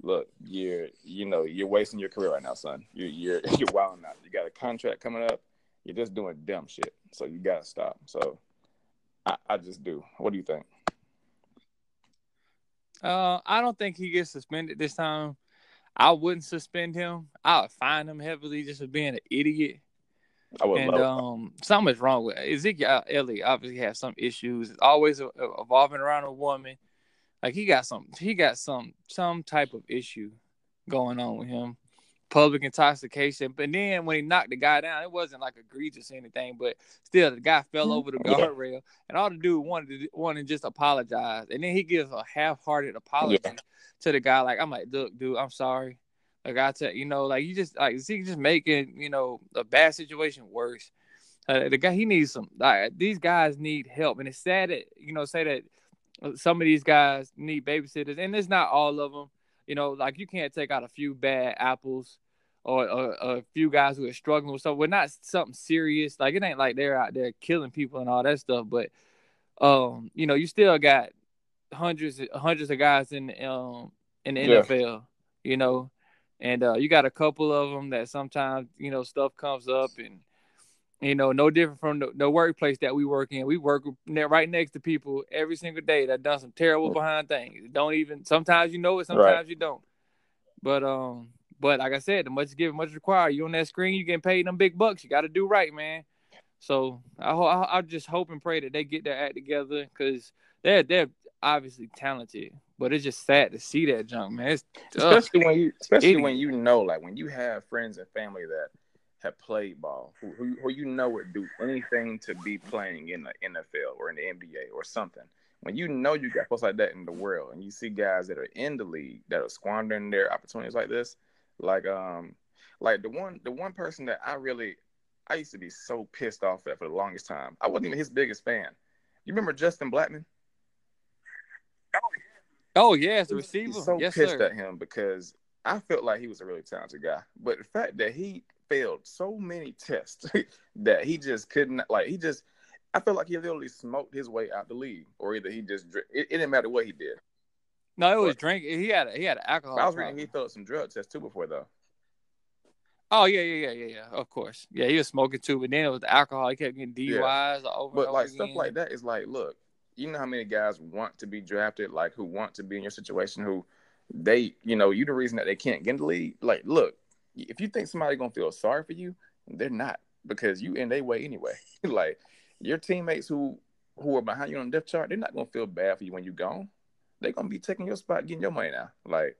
S2: "Look, you're, you know, you're wasting your career right now, son. You're, you're, you're wilding out. You got a contract coming up. You're just doing dumb shit. So you gotta stop." So, I, I just do. What do you think?
S1: Uh, I don't think he gets suspended this time. I wouldn't suspend him. I would fine him heavily just for being an idiot. I would and um, something's wrong with Ezekiel Elliott. Obviously, has some issues. It's always evolving around a woman. Like he got some, he got some, some type of issue going on with him public intoxication. But then when he knocked the guy down, it wasn't like egregious or anything, but still the guy fell over the guardrail, and all the dude wanted to wanted to just apologize, and then he gives a half-hearted apology yeah. to the guy. Like I'm like, look, dude, I'm sorry. Like I tell you know, like you just like he just making you know a bad situation worse. Uh, the guy he needs some. Like these guys need help, and it's sad that you know say that some of these guys need babysitters, and it's not all of them you know, like you can't take out a few bad apples or, or, or, a few guys who are struggling with something. We're not something serious. Like it ain't like they're out there killing people and all that stuff. But um, you know, you still got hundreds hundreds of guys in um in the yeah. NFL. You know, and uh, you got a couple of them that sometimes you know stuff comes up and you know, no different from the, the, workplace that we work in. We work right next to people every single day that done some terrible behind things. Don't even sometimes you know it, sometimes right. you don't. But um, but like I said, the much given, much required. You on that screen, you getting paid them big bucks. You got to do right, man. So I, I I just hope and pray that they get their act together because they're they're obviously talented, but it's just sad to see that junk, man. It's,
S2: especially when you especially when you know, like when you have friends and family that have played ball, who, who, who you know would do anything to be playing in the NFL or in the NBA or something. When you know you got folks like that in the world, and you see guys that are in the league that are squandering their opportunities like this, like um, like the one the one person that I really I used to be so pissed off at for the longest time. I wasn't even his biggest fan. You remember Justin Blackmon?
S1: Oh Oh, yeah, the receiver.
S2: He's so
S1: yes,
S2: pissed
S1: sir.
S2: at him because I felt like he was a really talented guy, but the fact that he failed so many tests that he just couldn't like he just I feel like he literally smoked his way out the league, or either he just it, it didn't matter what he did.
S1: No, it was drinking. He had he had alcohol.
S2: I was reading he failed some drug tests too before though.
S1: Oh yeah, yeah, yeah, yeah, yeah. Of course, yeah, he was smoking too, but then it was the alcohol. He kept getting DUIs yeah. over.
S2: But
S1: like
S2: again. stuff like that is like, look, you know how many guys want to be drafted, like who want to be in your situation, who they, you know, you the reason that they can't get in the league. Like, look, if you think somebody gonna feel sorry for you, they're not because you in their way anyway. like your teammates who who are behind you on the depth chart, they're not gonna feel bad for you when you're gone. They're gonna be taking your spot, getting your money now. Like,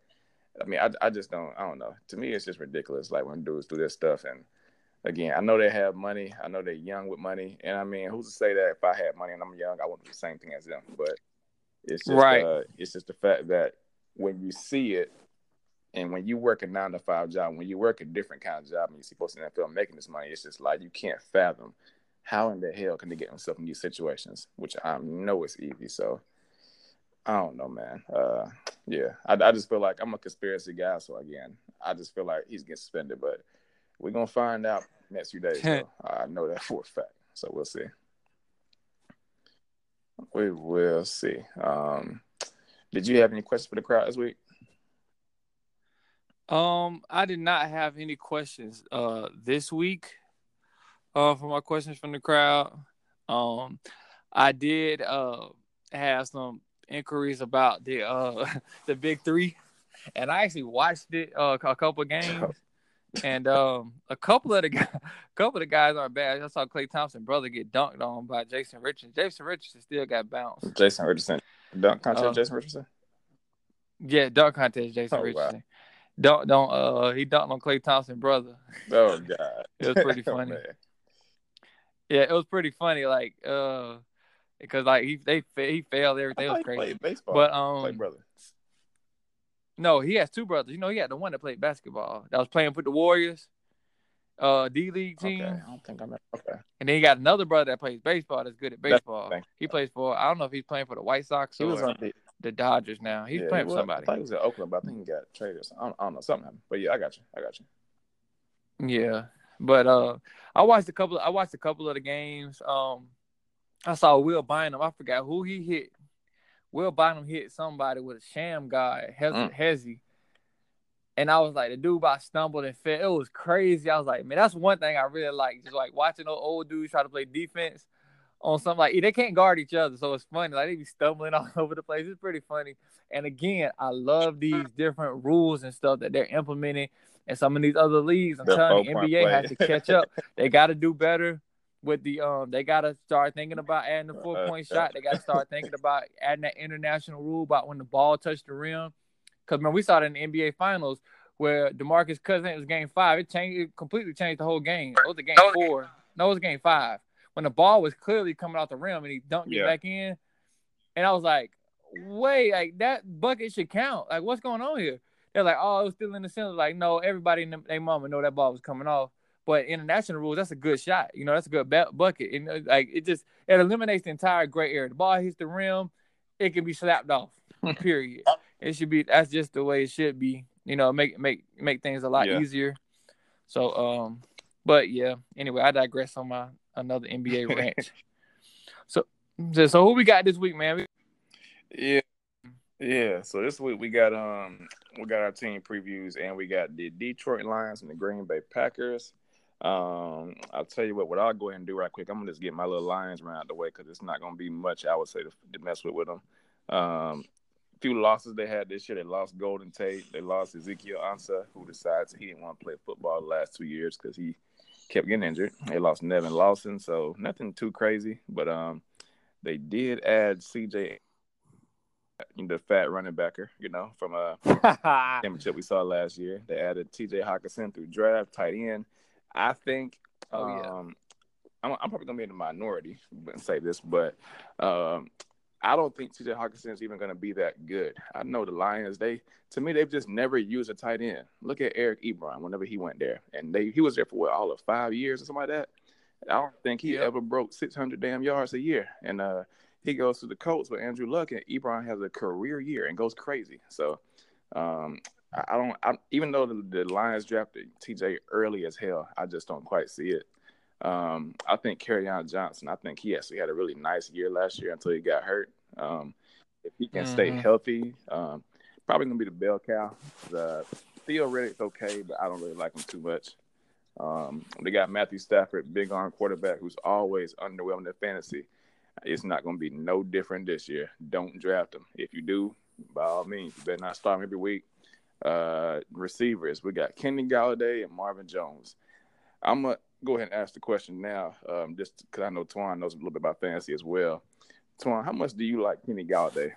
S2: I mean, I, I just don't, I don't know. To me, it's just ridiculous. Like when dudes do this stuff, and again, I know they have money. I know they're young with money, and I mean, who's to say that if I had money and I'm young, I wouldn't do the same thing as them? But it's just, right. Uh, it's just the fact that when you see it, and when you work a nine to five job, when you work a different kind of job and you see folks in that field making this money, it's just like you can't fathom how in the hell can they get themselves in these situations, which I know it's easy. So I don't know, man. Uh, yeah, I, I just feel like I'm a conspiracy guy. So again, I just feel like he's getting suspended, but we're gonna find out next few days. I know that for a fact. So we'll see. We will see. Um, did you have any questions for the crowd this week?
S1: Um, I did not have any questions uh this week. Uh, for my questions from the crowd. Um, I did uh have some inquiries about the uh the big three, and I actually watched it uh, a couple of games, and um a couple of the guys, a couple of the guys aren't bad. I saw Klay Thompson brother get dunked on by Jason Richardson. Jason Richardson still got bounced.
S2: Jason Richardson dunk contest.
S1: Uh,
S2: Jason Richardson.
S1: Yeah, dunk contest. Jason
S2: Oh, wow.
S1: Richardson. Don't don't uh he dunked on Klay Thompson brother.
S2: Oh God,
S1: It was pretty
S2: Oh,
S1: funny.
S2: man.
S1: Yeah, it was pretty funny. Like uh because like he they he failed
S2: I
S1: everything. It was crazy.
S2: baseball.
S1: But um
S2: brother.
S1: No, he has two brothers. You know, he had the one that played basketball that was playing with the Warriors, uh D League team.
S2: Okay, I don't think I'm. Okay.
S1: And then he got another brother that plays baseball that's good at baseball. He plays for I don't know if he's playing for the White Sox
S2: He
S1: or
S2: was on the.
S1: the Dodgers now. He's
S2: yeah,
S1: playing
S2: he
S1: for somebody.
S2: I thought he was in Oakland, but I think he got traded. I, don't, I don't know. Something happened. But yeah, I got you. I got you.
S1: Yeah, but uh, I watched a couple. I watched a couple of the games. Um, I saw Will Bynum. I forgot who he hit. Will Bynum hit somebody with a Shammgod, Hez-
S2: Mm.
S1: Hezzy. And I was like, the dude about stumbled and fell. It was crazy. I was like, man, that's one thing I really like. Just like watching those old dudes try to play defense on something like they can't guard each other, so it's funny. Like they be stumbling all over the place. It's pretty funny. And again, I love these different rules and stuff that they're implementing in some of these other leagues. I'm
S2: The
S1: telling you, NBA
S2: play.
S1: has to catch up. They got to do better with the um. They got to start thinking about adding the four point
S2: Uh,
S1: shot. They got to start thinking about adding that international rule about when the ball touched the rim. Because man, we saw it in the NBA Finals where DeMarcus Cousins it was Game Five. It changed. It completely changed the whole game. It was a Game Four. No, it was Game Five when the ball was clearly coming off the rim and he dunked it back in. And I was like, wait, like that bucket should count. Like, what's going on here? They're like, oh, it was still in the center. Like, no, everybody in their mama know that ball was coming off. But international rules, that's a good shot. You know, that's a good bucket. And uh, like, it just it eliminates the entire gray area. The ball hits the rim, it can be slapped off. Period. it should be. That's just the way it should be. You know, make make make things a lot
S2: Yeah.
S1: easier. So, um, but yeah. Anyway, I digress on my another NBA rant. so, so who we got this week, man?
S2: Yeah. Yeah. So this week we got um we got our team previews and we got the Detroit Lions and the Green Bay Packers. Um, I'll tell you what. What I'll go ahead and do right quick. I'm gonna just get my little Lions run out the way because it's not gonna be much. I would say to, to mess with with them. Um, few losses they had this year. They lost Golden Tate. They lost Ezekiel Ansah, who decided he didn't want to play football the last two years because he kept getting injured. They lost Nevin Lawson, so nothing too crazy. But um, they did add CJ, the fat running backer, you know, from uh championship we saw last year. They added T.J. Hockenson through draft, tight end. I think.
S1: Oh, yeah.
S2: um, I'm, I'm probably gonna be in the minority and say this, but um, I don't think T.J. Hockenson is even gonna be that good. I know the Lions. They to me they've just never used a tight end. Look at Eric Ebron whenever he went there, and they he was there for what all of five years or something like that. I don't think he
S1: Yep.
S2: ever broke 600 damn yards a year, and uh, he goes to the Colts with Andrew Luck, and Ebron has a career year and goes crazy. So um, I, don't. I, even though the, the Lions drafted TJ early as hell, I just don't quite see it. Um, I think Kerryon Johnson. I think he actually had a really nice year last year until he got hurt. Um, if he can stay
S1: Mhm.
S2: healthy, um, probably gonna be the bell cow. The Theo okay, but I don't really like him too much. Um, they got Matthew Stafford, big arm quarterback, who's always underwhelming in fantasy. It's not to be no different this year. Don't draft him. If you do, by all means, you better not start him every week. Uh, receivers, we got Kenny Golladay and Marvin Jones. I'm gonna go ahead and ask the question now, um, just because I know Twan knows a little bit about fantasy as well. Twan, how much do you like Kenny Golladay?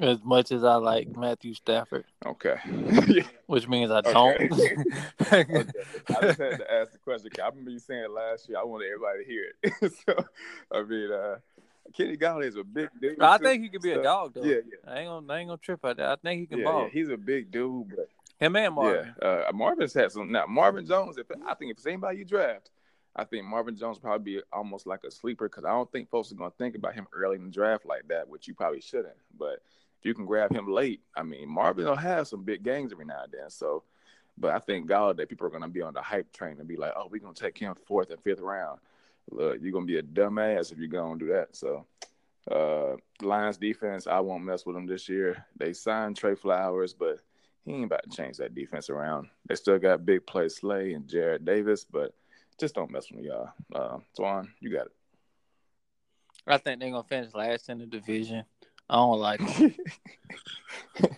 S1: as much as I like Matthew Stafford,
S2: Okay.
S1: which means I don't.
S2: okay. I just had to ask the question. I remember you saying it last year. I wanted everybody to hear it. so, I mean, uh, Kenny Golladay is a big dude.
S1: I think he could be a dog though.
S2: Yeah, yeah.
S1: I ain't gonna, I ain't gonna trip at that. I think he can
S2: Yeah,
S1: ball.
S2: yeah, he's a big dude, but
S1: Him and Marvin.
S2: yeah, uh, Marvin's had some. Now Marvin Jones, if I think if it's anybody you draft, I think Marvin Jones will probably be almost like a sleeper because I don't think folks are gonna think about him early in the draft like that, which you probably shouldn't. But if you can grab him late, I mean, Marvin will have some big games every now and then. So, but I think Golladay, people are gonna be on the hype train and be like, oh, we're gonna take him fourth and fifth round. Look, you're gonna be a dumbass if you're gonna do that. So. Uh, Lions defense, I won't mess with them this year. They signed Trey Flowers, but he ain't about to change that defense around. They still got big play Slay and Jarrad Davis, but just don't mess with me, y'all. Uh, Swan, you got it.
S1: I think they're gonna finish last in the division. I don't like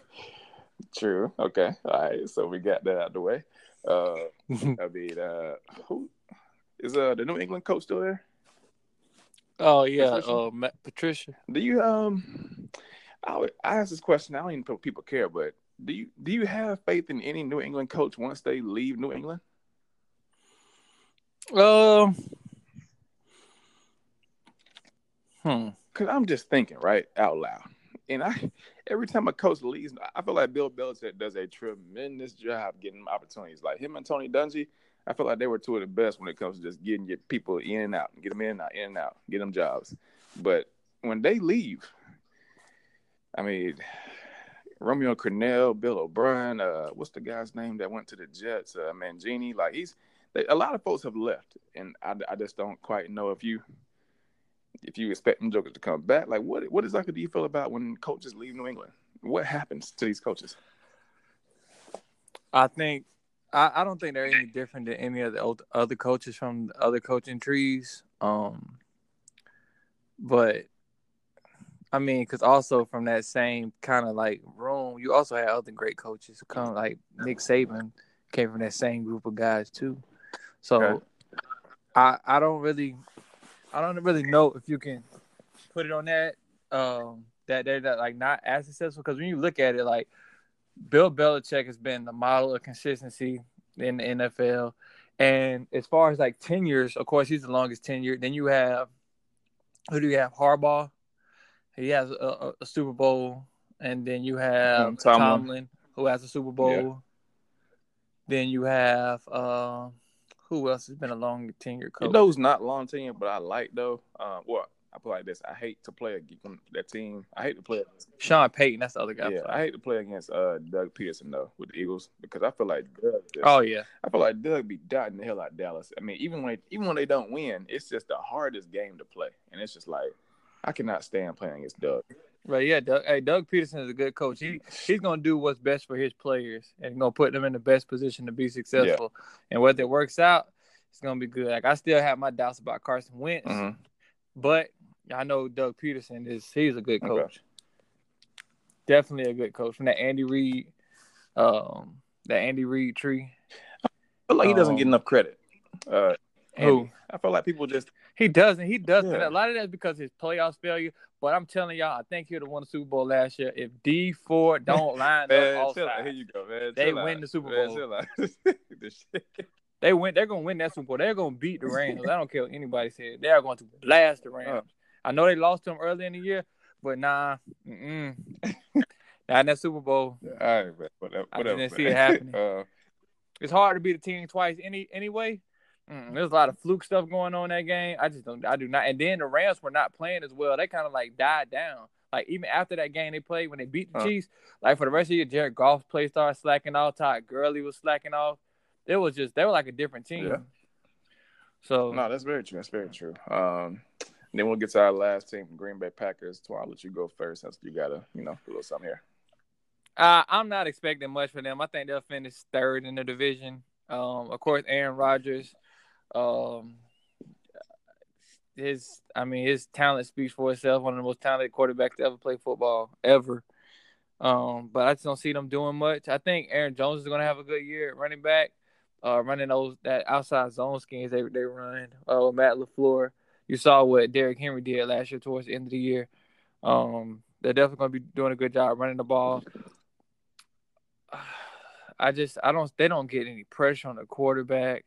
S2: True. Okay. All right. So we got that out the way. Uh, I mean, uh, who is uh the New England coach still there?
S1: Oh yeah, Patricia? uh, Matt Patricia.
S2: Do you um? I I ask this question. I don't even know people care, but do you do you have faith in any New England coach once they leave New England?
S1: Um.
S2: hmm. Because I'm just thinking right out loud, and I every time a coach leaves, I feel like Bill Belichick does a tremendous job getting opportunities. Like him and Tony Dungy, I felt like they were two of the best when it comes to just getting your people in and out, and get them in and out, in and out, get them jobs. But when they leave, I mean, Romeo Crennel, Bill O'Brien, uh, what's the guy's name that went to the Jets? Uh, Mangini. Like he's, they, a lot of folks have left, and I, I just don't quite know if you if you expect them jokers to come back, like what what exactly do you feel about when coaches leave New England? What happens to these coaches?
S1: I think I, I don't think they're any different than any of the other coaches from other coaching trees. Um, but I mean, because also from that same kind of like room, you also had other great coaches come like Nick Saban came from that same group of guys too. So okay. I I don't really I don't really know if you can put it on that um, that they're that, like not as successful because when you look at it, like Bill Belichick has been the model of consistency in the NFL, and as far as like ten years, of course, he's the longest tenure. Then you have who do you have? Harbaugh. He has a, a, Super Bowl, and then you have um, Tomlin. Tomlin. who has a Super Bowl. Yeah. Then you have. Uh, who else has been a long tenure coach?
S2: You know who's not long tenure, but I like though. Um, well, I put like this. I hate to play against that team. I hate to play. Against,
S1: Sean Payton, that's the other guy.
S2: Yeah, I hate to play against uh, Doug Pederson though with the Eagles because I feel like Doug.
S1: Just, oh yeah,
S2: I feel like Doug be dotting the hell out of Dallas. I mean, even when they, even when they don't win, it's just the hardest game to play, and it's just like I cannot stand playing against Doug.
S1: Right, yeah. Doug, hey, Doug Pederson is a good coach. He he's gonna do what's best for his players and gonna put them in the best position to be successful. Yeah. And whether it works out, it's gonna be good. Like I still have my doubts about Carson Wentz, mm-hmm. but I know Doug Pederson is he's a good coach. Okay. Definitely a good coach from that Andy Reid, um, that Andy Reid tree.
S2: I feel like he doesn't um, get enough credit. Uh, who? I feel like people just
S1: he doesn't. He doesn't. Yeah. A lot of that's because his playoffs failure. But I'm telling y'all, I think he'd have won the Super Bowl last year if Dee Ford don't line man, up all sides. Here you go, man. They win out. the Super Bowl. They win. They're gonna win that Super Bowl. They're gonna beat the Rams. I don't care what anybody said. They are going to blast the Rams. I know they lost to them early in the year, but nah, mm not in that Super Bowl.
S2: All right, man. Whatever. I
S1: didn't see it happening. Uh, it's hard to beat a team twice any anyway. Mm, there's a lot of fluke stuff going on that game. I just don't. I do not. And then the Rams were not playing as well. They kind of like died down. Like even after that game they played when they beat the Chiefs, like for the rest of the year, Jared Goff's play started slacking off. Todd Gurley was slacking off it was just they were like a different team. Yeah. So
S2: no, that's very true. That's very true. Um, then we'll get to our last team, Green Bay Packers. So I'll let you go first, since you got to, you know, a little something here.
S1: Uh, I'm not expecting much for them. I think they'll finish third in the division. Um, of course, Aaron Rodgers. Um, his, I mean, his talent speaks for itself. One of the most talented quarterbacks to ever play football ever. Um, but I just don't see them doing much. I think Aaron Jones is going to have a good year running back uh, running those that outside zone schemes they they run. Uh, Matt LaFleur, you saw what Derrick Henry did last year towards the end of the year. Um, they're definitely going to be doing a good job running the ball. I just I don't they don't get any pressure on the quarterback.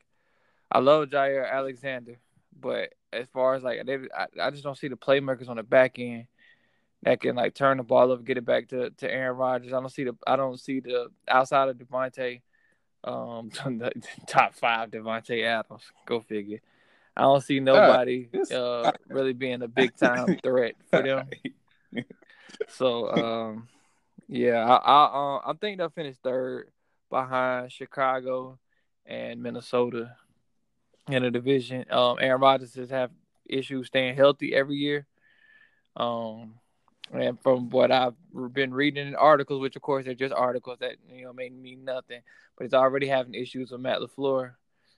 S1: I love Jaire Alexander, but as far as like they, I, I just don't see the playmakers on the back end that can like turn the ball over, get it back to, to Aaron Rodgers. I don't see the I don't see the outside of Davante um, top five Davante Adams. Go figure. I don't see nobody uh, really being a big time threat for them. So um, yeah, I I, uh, I think they'll finish third behind Chicago and Minnesota in the division. Um, Aaron Rodgers has have issues staying healthy every year. Um, And from what I've been reading in articles, which of course they're just articles that you know may mean nothing, but he's already having issues with Matt LaFleur.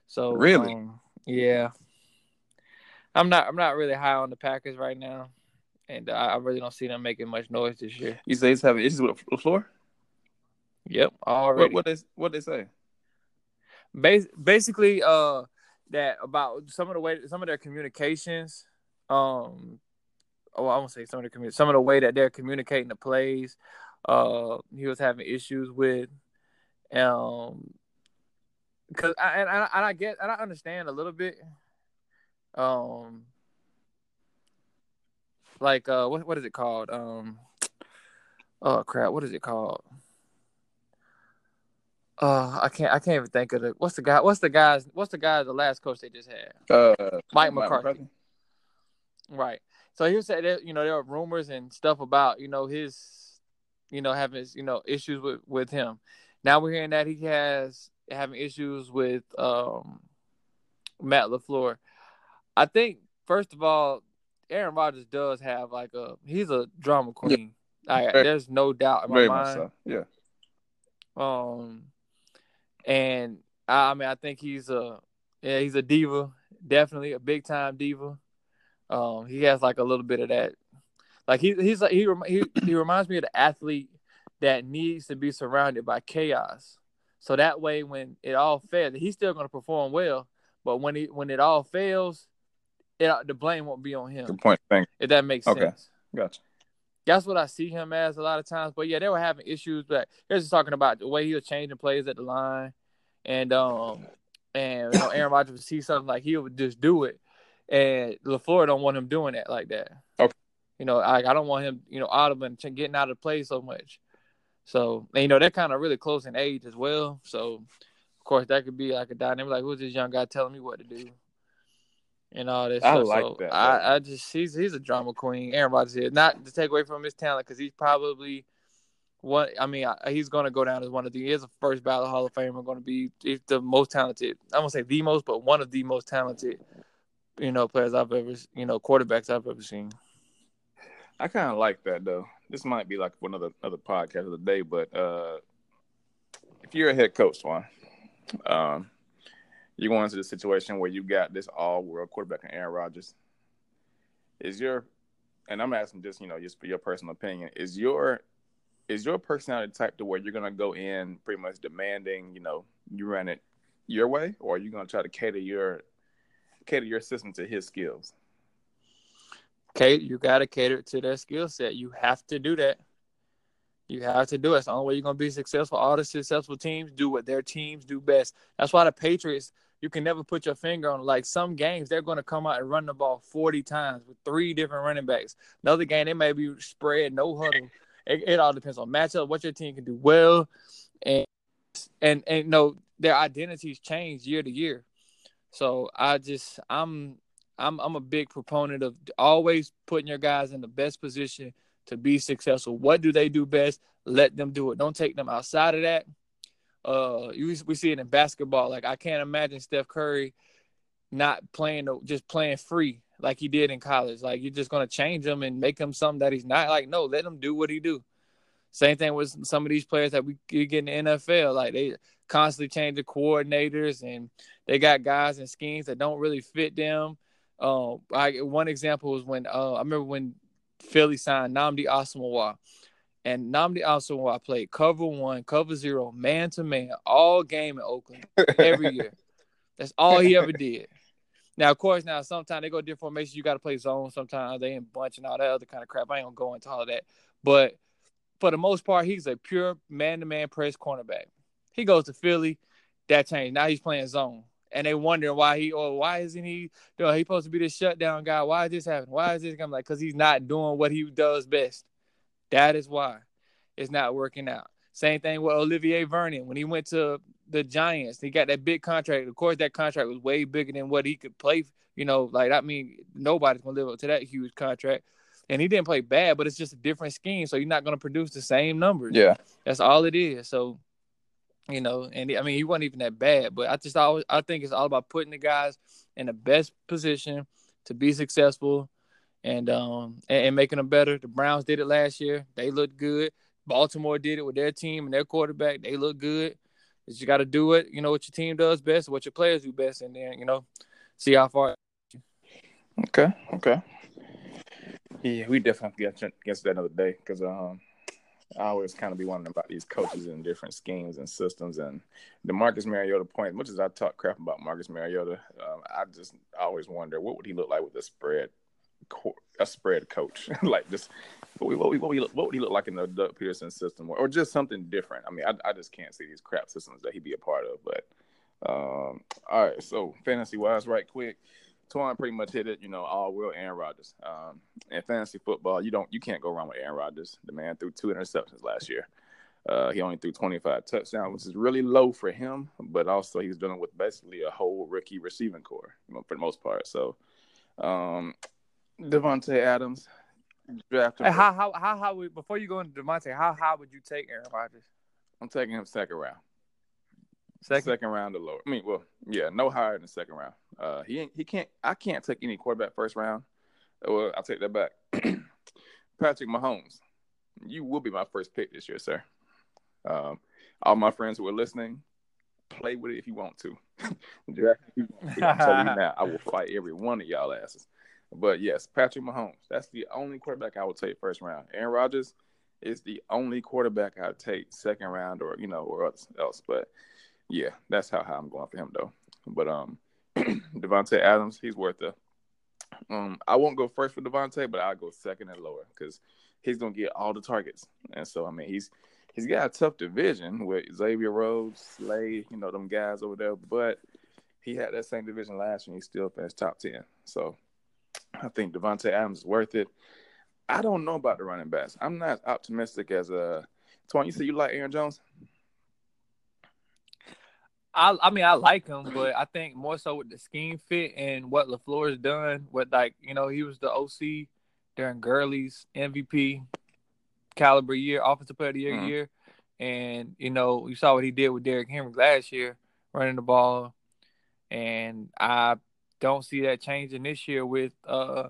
S1: So
S2: really,
S1: um, yeah, I'm not I'm not really high on the Packers right now, and uh, I really don't see them making much noise this year.
S2: You say he's having issues with LaFleur?
S1: Yep, already.
S2: What, what they what they say?
S1: Bas- basically, uh, that about some of the way some of their communications, um, oh, I won't say some of the commu- some of the way that they're communicating the plays. Uh, he was having issues with, um, because I and, I and I get and I understand a little bit, um, like uh, what what is it called? Um, oh crap, what is it called? Uh, I can't. I can't even think of the. What's the guy? What's the guys? What's the guy? The last coach they just had.
S2: Uh,
S1: Mike McCarthy. McCarthy. Right. So he said that you know there are rumors and stuff about you know his, you know having you know issues with with him. Now we're hearing that he has having issues with um Matt LaFleur. I think first of all, Aaron Rodgers does have like a he's a drama queen. Yeah. there's no doubt in my mind. So.
S2: Yeah.
S1: Um, and I mean, I think he's a yeah, he's a diva, definitely a big time diva. Um, he has like a little bit of that. Like he he's like he he he reminds me of the athlete that needs to be surrounded by chaos. So that way, when it all fails, he's still going to perform well. But when he when it all fails, it the blame won't be on him.
S2: Good point. Thank
S1: If that makes
S2: okay.
S1: sense.
S2: Gotcha.
S1: That's what I see him as a lot of times. But yeah, they were having issues. But they're just talking about the way he was changing plays at the line, and um, and you know, Aaron Rodgers would see something like he would just do it, and LaFleur don't want him doing that like that.
S2: Okay.
S1: You know, I I don't want him, you know, audible and getting out of play so much. So, and, you know, they're kind of really close in age as well. So, of course, that could be like a dynamic. Like, who's this young guy telling me what to do? And all this.
S2: I
S1: stuff.
S2: like
S1: so
S2: that.
S1: I, I just he's he's a drama queen. Aaron Rodgers is not to take away from his talent because he's probably one. I mean, he's going to go down as one of the. He is a first ballot Hall of Famer. Going to be the most talented. I won't say the most, but one of the most talented. You know, players I've ever. You know, quarterbacks I've ever seen.
S2: I kind of like that though. This might be like one of the other podcast of the day, but uh, if you're a head coach, one, um, you go into the situation where you got this all-world quarterback and Aaron Rodgers. Is your, and I'm asking just you know just for your personal opinion, is your is your personality type to where you're gonna go in pretty much demanding, you know, you run it your way, or are you gonna try to cater your cater your system to his skills?
S1: cater you gotta cater to their skill set. You have to do that. You have to do it. It's the only way you're gonna be successful. All the successful teams do what their teams do best. That's why the Patriots, you can never put your finger on like some games, they're gonna come out and run the ball 40 times with three different running backs. Another game, they may be spread, no huddle. It, it all depends on matchup, what your team can do well, and and and you no, know, their identities change year to year. So I just I'm I'm I'm a big proponent of always putting your guys in the best position to be successful. What do they do best? Let them do it. Don't take them outside of that. Uh, you, we see it in basketball. Like I can't imagine Steph Curry not playing just playing free like he did in college. Like you're just gonna change him and make him something that he's not. Like no, let him do what he do. Same thing with some of these players that we get in the NFL. Like they constantly change the coordinators and they got guys and schemes that don't really fit them. Uh, I one example was when uh, I remember when Philly signed Nnamdi Asomugha, and Nnamdi Asomugha played cover one, cover zero, man to man, all game in Oakland every year. That's all he ever did. Now, of course, now sometimes they go different formations. You got to play zone. Sometimes they in bunch and all that other kind of crap. I ain't gonna go into all that, but for the most part, he's a pure man-to-man press cornerback. He goes to Philly, that changed. Now he's playing zone and they wondering why he or why isn't he you know, he supposed to be the shutdown guy? Why is this happening? Why is this coming like because he's not doing what he does best. That is why it's not working out. Same thing with Olivier Vernon when he went to the Giants. He got that big contract. Of course, that contract was way bigger than what he could play. You know, like I mean, nobody's gonna live up to that huge contract. And he didn't play bad, but it's just a different scheme. So you're not gonna produce the same numbers.
S2: Yeah,
S1: that's all it is. So you know, and I mean he wasn't even that bad, but I just always I think it's all about putting the guys in the best position to be successful, and um and, and, making them better. The Browns did it last year. They looked good. Baltimore did it with their team and their quarterback. They look good. You got to do it. You know what your team does best, what your players do best, and then you know see how far.
S2: Okay. Okay. Yeah, we definitely have to get against that another day because um I always kind of be wondering about these coaches and different schemes and systems. And the Marcus Mariota point, much as I talk crap about Marcus Mariota, um, I just always wonder what would he look like with a spread, a spread coach, like just what, what, what, would he look like in the Doug Pederson system, or, or just something different? I mean, I, I just can't see these crap systems that he'd be a part of. But um, all right, so fantasy wise, right quick. Twan pretty much hit it, you know, all will Aaron Rodgers. Um, in fantasy football, you don't you can't go wrong with Aaron Rodgers. The man threw two interceptions last year. Uh, he only threw 25 touchdowns, which is really low for him, but also he's dealing with basically a whole rookie receiving corps you know, for the most part. So, um, Davante Adams,
S1: draft him. How how how how we, before you go into Davante, how how would you take Aaron Rodgers?
S2: I'm taking him second round. Second, second round or lower. I mean, well, yeah, no higher than second round. Uh, he he can't. I can't take any quarterback first round. Well, I'll take that back. Patrick Mahomes, you will be my first pick this year, sir. Um, all my friends who are listening, play with it if you want to. You now, I will fight every one of y'all asses. But yes, Patrick Mahomes, that's the only quarterback I will take first round. Aaron Rodgers is the only quarterback I would take second round or you know or else. But yeah, that's how high I'm going for him though. But um, Davante Adams, he's worth it. Um, I won't go first for Davante, but I'll go second and lower because he's gonna get all the targets. And so I mean, he's he's got a tough division with Xavier Rhodes, Slay, you know them guys over there. But he had that same division last year. and He still finished top ten. So I think Davante Adams is worth it. I don't know about the running backs. I'm not optimistic as a. Twan, you said you like Aaron Jones?
S1: I I mean I like him, but I think more so with the scheme fit and what LaFleur's done with like, you know, he was the OC during Gurley's MVP caliber year, offensive player of the year mm-hmm. year. And, you know, you saw what he did with Derrick Henry last year, running the ball. And I don't see that changing this year with uh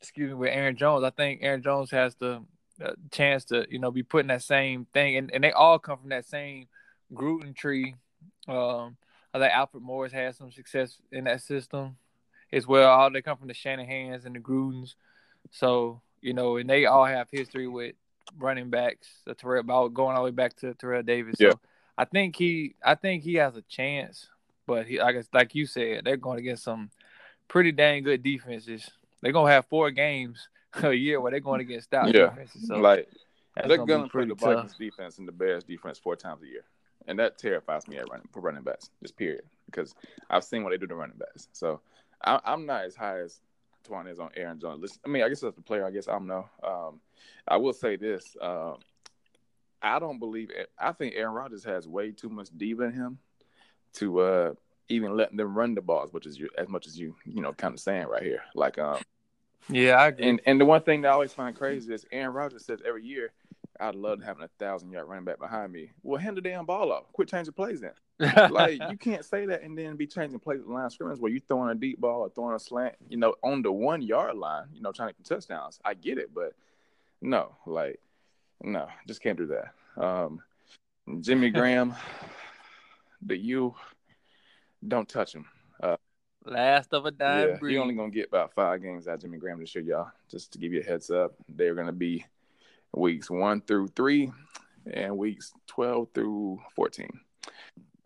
S1: excuse me, with Aaron Jones. I think Aaron Jones has the uh, chance to, you know, be putting that same thing and, and they all come from that same Gruden tree um, I think Alfred Morris had some success in that system as well. All they come from the Shanahans and the Grudens, so you know, and they all have history with running backs. The Terrell going all the way back to Terrell Davis. Yeah. So I think he, I think he has a chance, but he, I guess, like you said, they're going to get some pretty dang good defenses. They're gonna have four games a year where they're going against stout yeah. defenses. So
S2: like they're gonna play the Vikings defense and the Bears defense four times a year and that terrifies me at running for running backs, just period, because I've seen what they do to running backs. So I, am not as high as Twan is on Aaron Jones. I mean, I guess as a player, I guess I don't know. Um, I will say this: um, I don't believe. I think Aaron Rodgers has way too much diva in him to uh, even let them run the ball as much as you, as much as you, you know, kind of saying right here. Like, um,
S1: yeah, I agree.
S2: And and the one thing that I always find crazy is Aaron Rodgers says every year I'd love to having a thousand yard running back behind me. Well, hand the damn ball off. Quit changing plays then. like you can't say that and then be changing plays at the line of scrimmage where you throwing a deep ball or throwing a slant, you know, on the one yard line, you know, trying to get touchdowns. I get it, but no, like, no, just can't do that. Um, Jimmy Graham, the you don't touch him. Uh,
S1: Last of a dime. Yeah,
S2: you're only gonna get about five games out of Jimmy Graham this year, y'all. Just to give you a heads up, they're gonna be weeks one through three and weeks 12 through 14.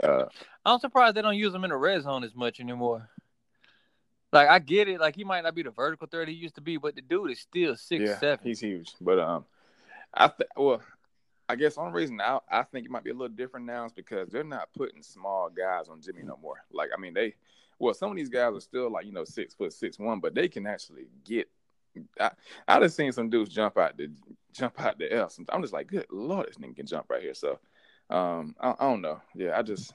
S2: Uh,
S1: I'm surprised they don't use him in the red zone as much anymore. Like I get it, like he might not be the vertical threat he used to be, but the dude is still six yeah, seven.
S2: He's huge, but um, I th- well, I guess one reason I I think it might be a little different now is because they're not putting small guys on Jimmy no more. Like I mean they, well some of these guys are still like you know six foot six one, but they can actually get I I have seen some dudes jump out the jump out the L. I'm just like, good lord, this nigga can jump right here. So, um, I, I don't know. Yeah, I just,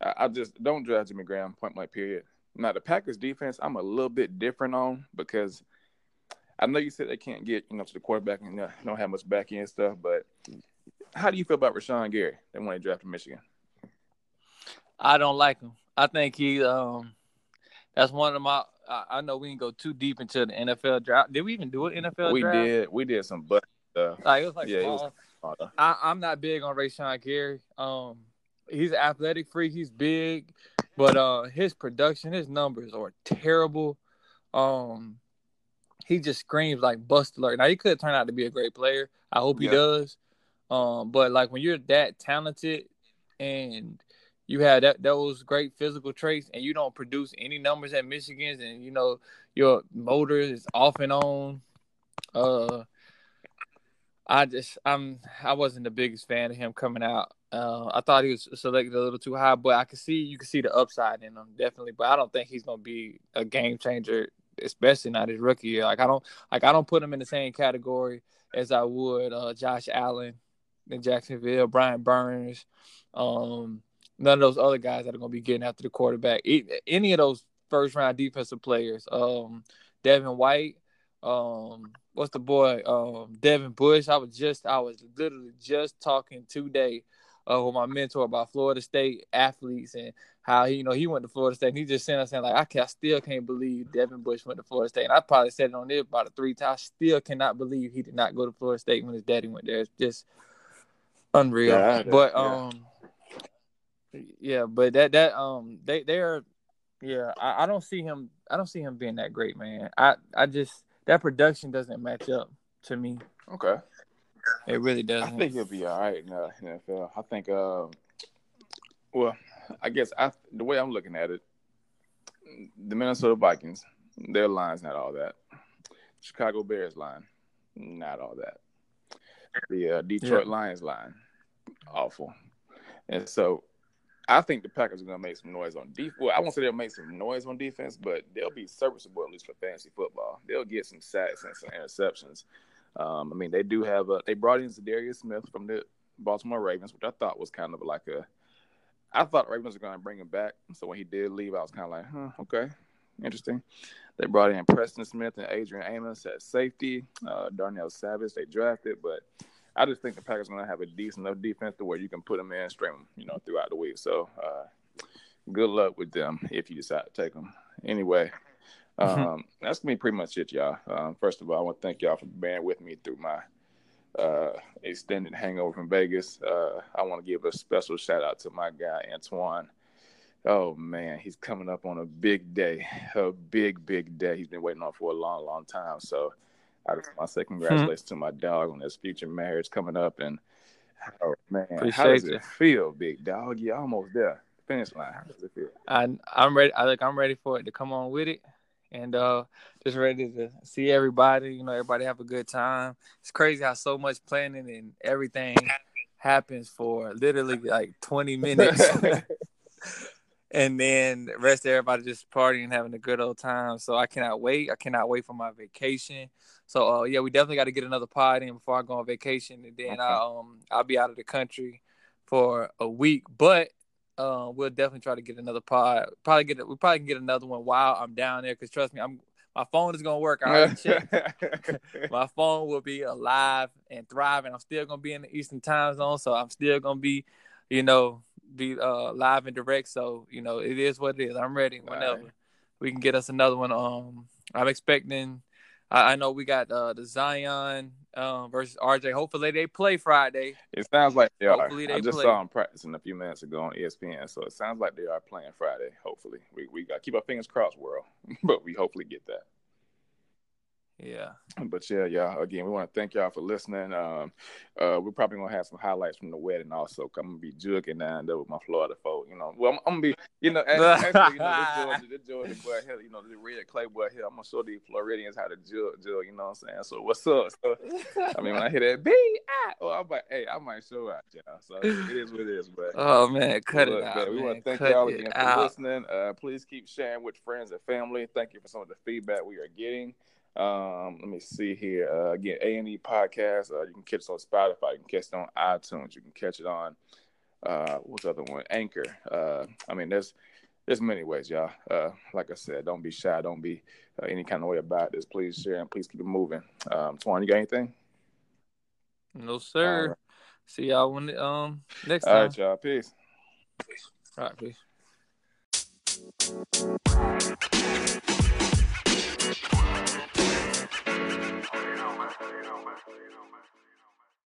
S2: I, I, just don't draft Jimmy Graham point blank period. Now the Packers defense, I'm a little bit different on because I know you said they can't get you know to the quarterback and uh, don't have much back end stuff, but how do you feel about Rashan Gary? They want to draft from Michigan.
S1: I don't like him. I think he um that's one of my I, I know we didn't go too deep into the NFL draft. Did we even do an NFL draft?
S2: we
S1: draft?
S2: did. We did some butt stuff.
S1: Like it was like
S2: Yeah, it was-
S1: I, I'm not big on Ray Rashan Gary. Um, he's an athletic freak. He's big, but uh, his production, his numbers are terrible. Um, he just screams like bust alert. Now he could turn out to be a great player. I hope he
S2: Yeah.
S1: does. Um, but like when you're that talented and you have that those great physical traits and you don't produce any numbers at Michigan's and you know your motor is off and on. Uh I just I'm I wasn't the biggest fan of him coming out. Uh, I thought he was selected a little too high, but I could see you can see the upside in him definitely. But I don't think he's gonna be a game changer, especially not his rookie year. Like I don't like I don't put him in the same category as I would uh, Josh Allen in Jacksonville, Brian Burns, um, none of those other guys that are gonna be getting after the quarterback. Any of those first round defensive players, um, Devin White, um, what's the boy, um, Devin Bush. I was just I was literally just talking today uh, with my mentor about Florida State athletes and how he, you know, he went to Florida State and he just sent us saying like I can I still can't believe Devin Bush went to Florida State. And I probably said it on there about a three times. I still cannot believe he did not go to Florida State when his daddy went there. It's just unreal.
S2: Yeah,
S1: but um yeah, but that that um they they're yeah, I, I don't see him I don't see him being that great, man. I I just that production doesn't match up to me.
S2: okay.
S1: It really doesn't.
S2: I think he'll be all right in the NFL. I think, um, well, I guess I the way I'm looking at it, the Minnesota Vikings, their line's not all that. Chicago Bears line, not all that. The uh, Detroit Lions line, awful. And so I think the Packers are going to make some noise on defense. Well, I won't say they'll make some noise on defense, but they'll be serviceable at least for fantasy football. They'll get some sacks and some interceptions. Um, I mean, they do have a. They brought in Za'Darius Smith from the Baltimore Ravens, which I thought was kind of like a. I thought Ravens were going to bring him back. So when he did leave, I was kind of like, huh, okay, interesting. They brought in Preston Smith and Adrian Amos at safety. Uh, Darnell Savage they drafted, but I just think the Packers are going to have a decent enough defense to where you can put them in, stream them, you know, throughout the week. So, uh, good luck with them if you decide to take them. Anyway, um,
S1: Mhm.
S2: that's gonna be pretty much it, y'all. Um, first of all, I want to thank y'all for bearing with me through my uh, extended hangover from Vegas. Uh, I want to give a special shout out to my guy Antoine. Oh man, he's coming up on a big day, a big, big day. He's been waiting on for a long, long time. So I just want to say congratulations to my dog on his future marriage coming up. And oh man, how does
S1: you.
S2: it feel, big dog? You're almost there. Finish line. How does it feel?
S1: I I'm ready. I think I'm ready for it to come on with it, and uh, just ready to see everybody. You know, everybody have a good time. It's crazy how so much planning and everything happens for literally like 20 minutes, and then the rest of everybody just partying and having a good old time. So I cannot wait. I cannot wait for my vacation. So uh, yeah, we definitely got to get another pod in before I go on vacation, and then
S2: Okay.
S1: I um I'll be out of the country for a week, but uh, we'll definitely try to get another pod. Probably get we probably can get another one while I'm down there because trust me, I'm my phone is gonna work. I already checked. My phone will be alive and thriving. I'm still gonna be in the Eastern Time Zone, so I'm still gonna be, you know, be uh live and direct. So you know, it is what it is. I'm ready whenever
S2: Alright.
S1: we can get us another one. Um, I'm expecting. I, I know we got uh the Zion um versus RJ. Hopefully they play Friday.
S2: It sounds like they are.
S1: They
S2: I just
S1: play.
S2: saw them practicing a few minutes ago on ESPN, so it sounds like they are playing Friday. Hopefully, we we got keep our fingers crossed, world, but we hopefully get that.
S1: Yeah.
S2: But yeah, y'all. Again, we want to thank y'all for listening. Um, uh, we're probably gonna have some highlights from the wedding also. I'm gonna be jugging down there with my Florida folk. You know, well, I'm, I'm gonna be, you know, actually, you know, this Georgia, this Georgia boy here, you know, the red clay boy here. I'm gonna show these Floridians how to jug, jug. You know what I'm saying? So what's up? So, I mean, when I hear that B, I, oh, I'm like, hey, I might show out, y'all. So it is what it is, but.
S1: Oh man, cut
S2: Look,
S1: it out.
S2: man, we want to thank
S1: Cut
S2: y'all again for
S1: out.
S2: listening. Uh, please keep sharing with friends and family. Thank you for some of the feedback we are getting. Um, let me see here. Uh, again, A and E podcast. Uh, you can catch it on Spotify. You can catch it on iTunes. You can catch it on uh, what's the other one? Anchor. Uh, I mean, there's there's many ways, y'all. Uh, like I said, don't be shy. Don't be uh, any kind of way about this. Please share and please keep it moving. Um, Twan, you got anything?
S1: No sir.
S2: All right.
S1: See y'all when um next time.
S2: right, y'all. Peace.
S1: All right, peace.